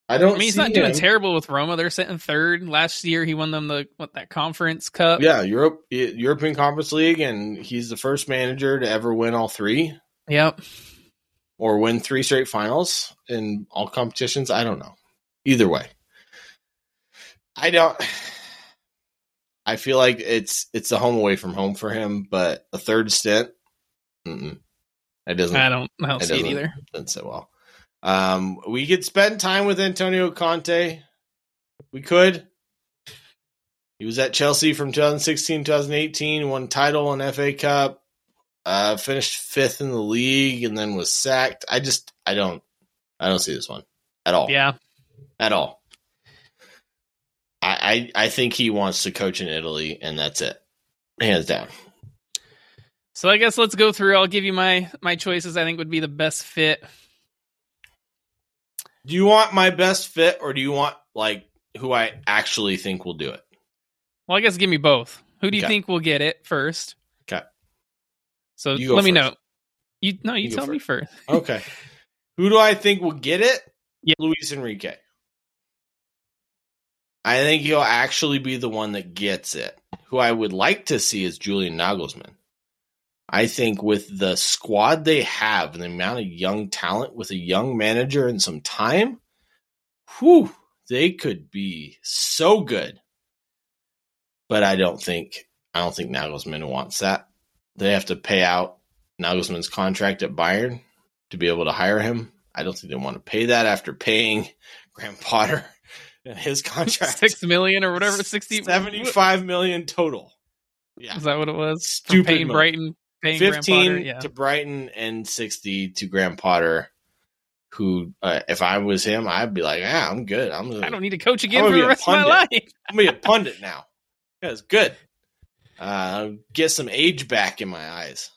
I don't I mean, he's not doing him. terrible with Roma. They're sitting third. Last year, he won them the what that conference cup. Yeah, Europe European Conference League and he's the first manager to ever win all three Yep. or win three straight finals in all competitions. I don't know. Either way, I don't. I feel like it's it's a home away from home for him, but a third stint, mm-mm. it doesn't. I don't. I don't it see it either. doesn't sit well. Um, we could spend time with Antonio Conte. We could. He was at Chelsea from 2016 2018, won title and FA Cup, uh, finished fifth in the league, and then was sacked. I just, I don't, I don't see this one at all. Yeah. at all. I, I, I think he wants to coach in Italy, and that's it, hands down. So I guess let's go through. I'll give you my my choices. I think would be the best fit. Do you want my best fit, or do you want like who I actually think will do it? Well, I guess give me both. Who do you Okay. think will get it first? Okay. So let me know. You no, you, You tell me first. Okay. Who do I think will get it? Yeah. Luis Enrique. I think he'll actually be the one that gets it. Who I would like to see is Julian Nagelsmann. I think with the squad they have and the amount of young talent with a young manager and some time, whew, they could be so good. But I don't think I don't think Nagelsmann wants that. They have to pay out Nagelsmann's contract at Bayern to be able to hire him. I don't think they want to pay that after paying Graham Potter and his contract Six million or whatever, sixty. 75 million total. Yeah. Is that what it was? Stupid. Brighton, 15 Potter. Yeah. to Brighton and 60 to Graham Potter who uh, if I was him I'd be like, "Yeah, I'm good. I'm gonna, I don't need to coach again for the rest of my life. I'm gonna be a pundit now. That's good. Uh, get some age back in my eyes.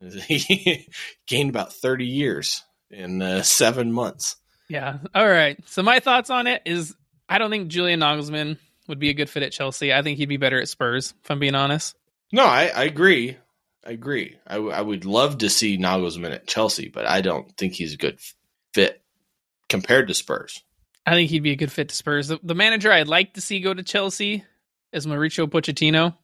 He gained about 30 years in uh, seven months. Yeah. All right. So my thoughts on it is I don't think Julian Nagelsmann would be a good fit at Chelsea. I think he'd be better at Spurs, if I'm being honest. No, I, I agree. I agree. I, w- I would love to see Nagelsmann at Chelsea, but I don't think he's a good fit compared to Spurs. I think he'd be a good fit to Spurs. The, the manager I'd like to see go to Chelsea is Mauricio Pochettino.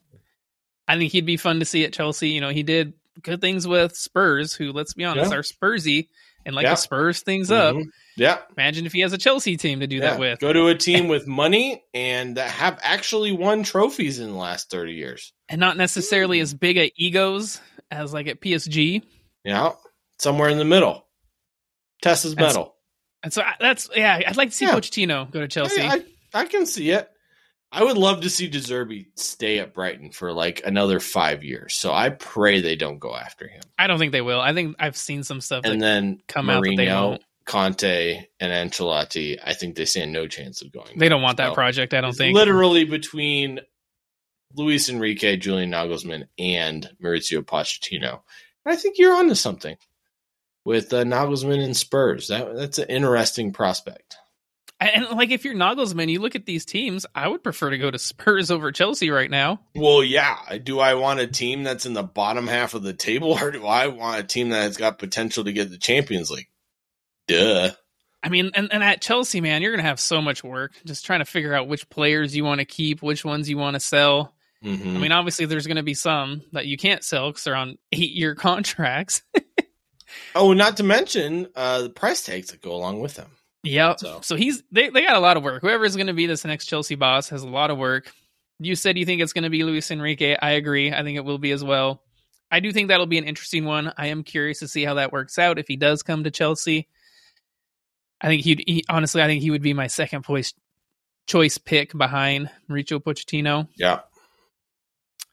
I think he'd be fun to see at Chelsea. You know, he did good things with Spurs, who, let's be honest, Yeah. are Spursy and like Yeah. to Spurs things up. Mhm. Yeah, Imagine if he has a Chelsea team to do yeah. that with. Go to a team with money and that have actually won trophies in the last 30 years. and not necessarily as big at egos as like at PSG. Yeah, somewhere in the middle. Tessa's metal. And so I- that's yeah, I'd like to see Yeah. Pochettino go to Chelsea. I, I, I can see it. I would love to see De Zerbi stay at Brighton for like another five years. So I pray they don't go after him. I don't think they will. I think I've seen some stuff And then come out that they Mourinho, won't. Conte, and Ancelotti, I think they stand no chance of going. they don't want that project. I don't it's think. literally between Luis Enrique, Julian Nagelsmann, and Mauricio Pochettino. I think you're onto something with uh, Nagelsmann and Spurs. That that's an interesting prospect. And like if you're Nagelsmann, you look at these teams. I would prefer to go to Spurs over Chelsea right now. Well, yeah. Do I want a team that's in the bottom half of the table, or do I want a team that's got potential to get the Champions League? Duh. I mean, and, and at Chelsea, man, you're gonna have so much work just trying to figure out which players you want to keep, which ones you want to sell. Mhm. I mean, obviously, there's going to be some that you can't sell because they're on eight year contracts. oh, not to mention uh, the price tags that go along with them. Yep. So- So, he's they, they got a lot of work. Whoever's going to be this next Chelsea boss has a lot of work. You said you think it's going to be Luis Enrique. I agree. I think it will be as well. I do think that'll be an interesting one. I am curious to see how that works out if he does come to Chelsea. I think he'd he, honestly. I think he would be my second choice choice pick behind Mauricio Pochettino. Yeah.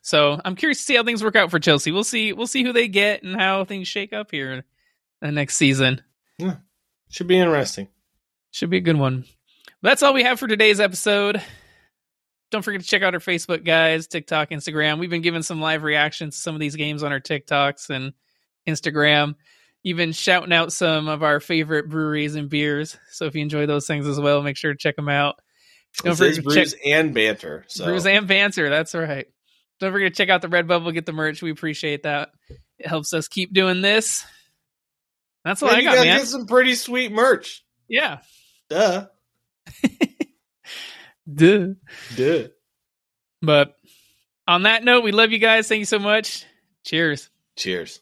So I'm curious to see how things work out for Chelsea. We'll see. We'll see who they get and how things shake up here the next season. Yeah. Should be interesting. Should be a good one. That's all we have for today's episode. Don't forget to check out our Facebook, guys, TikTok, Instagram. We've been giving some live reactions to some of these games on our TikToks and Instagram. Even shouting out some of our favorite breweries and beers. So if you enjoy those things as well, make sure to check them out. Don't forget to check- brews and banter. So Brews and banter. That's right. Don't forget to check out the Redbubble, get the merch. We appreciate that. It helps us keep doing this. That's all Man, I you got, man. get some pretty sweet merch. Yeah. Duh. Duh. Duh. But on that note, we love you guys. Thank you so much. Cheers. Cheers.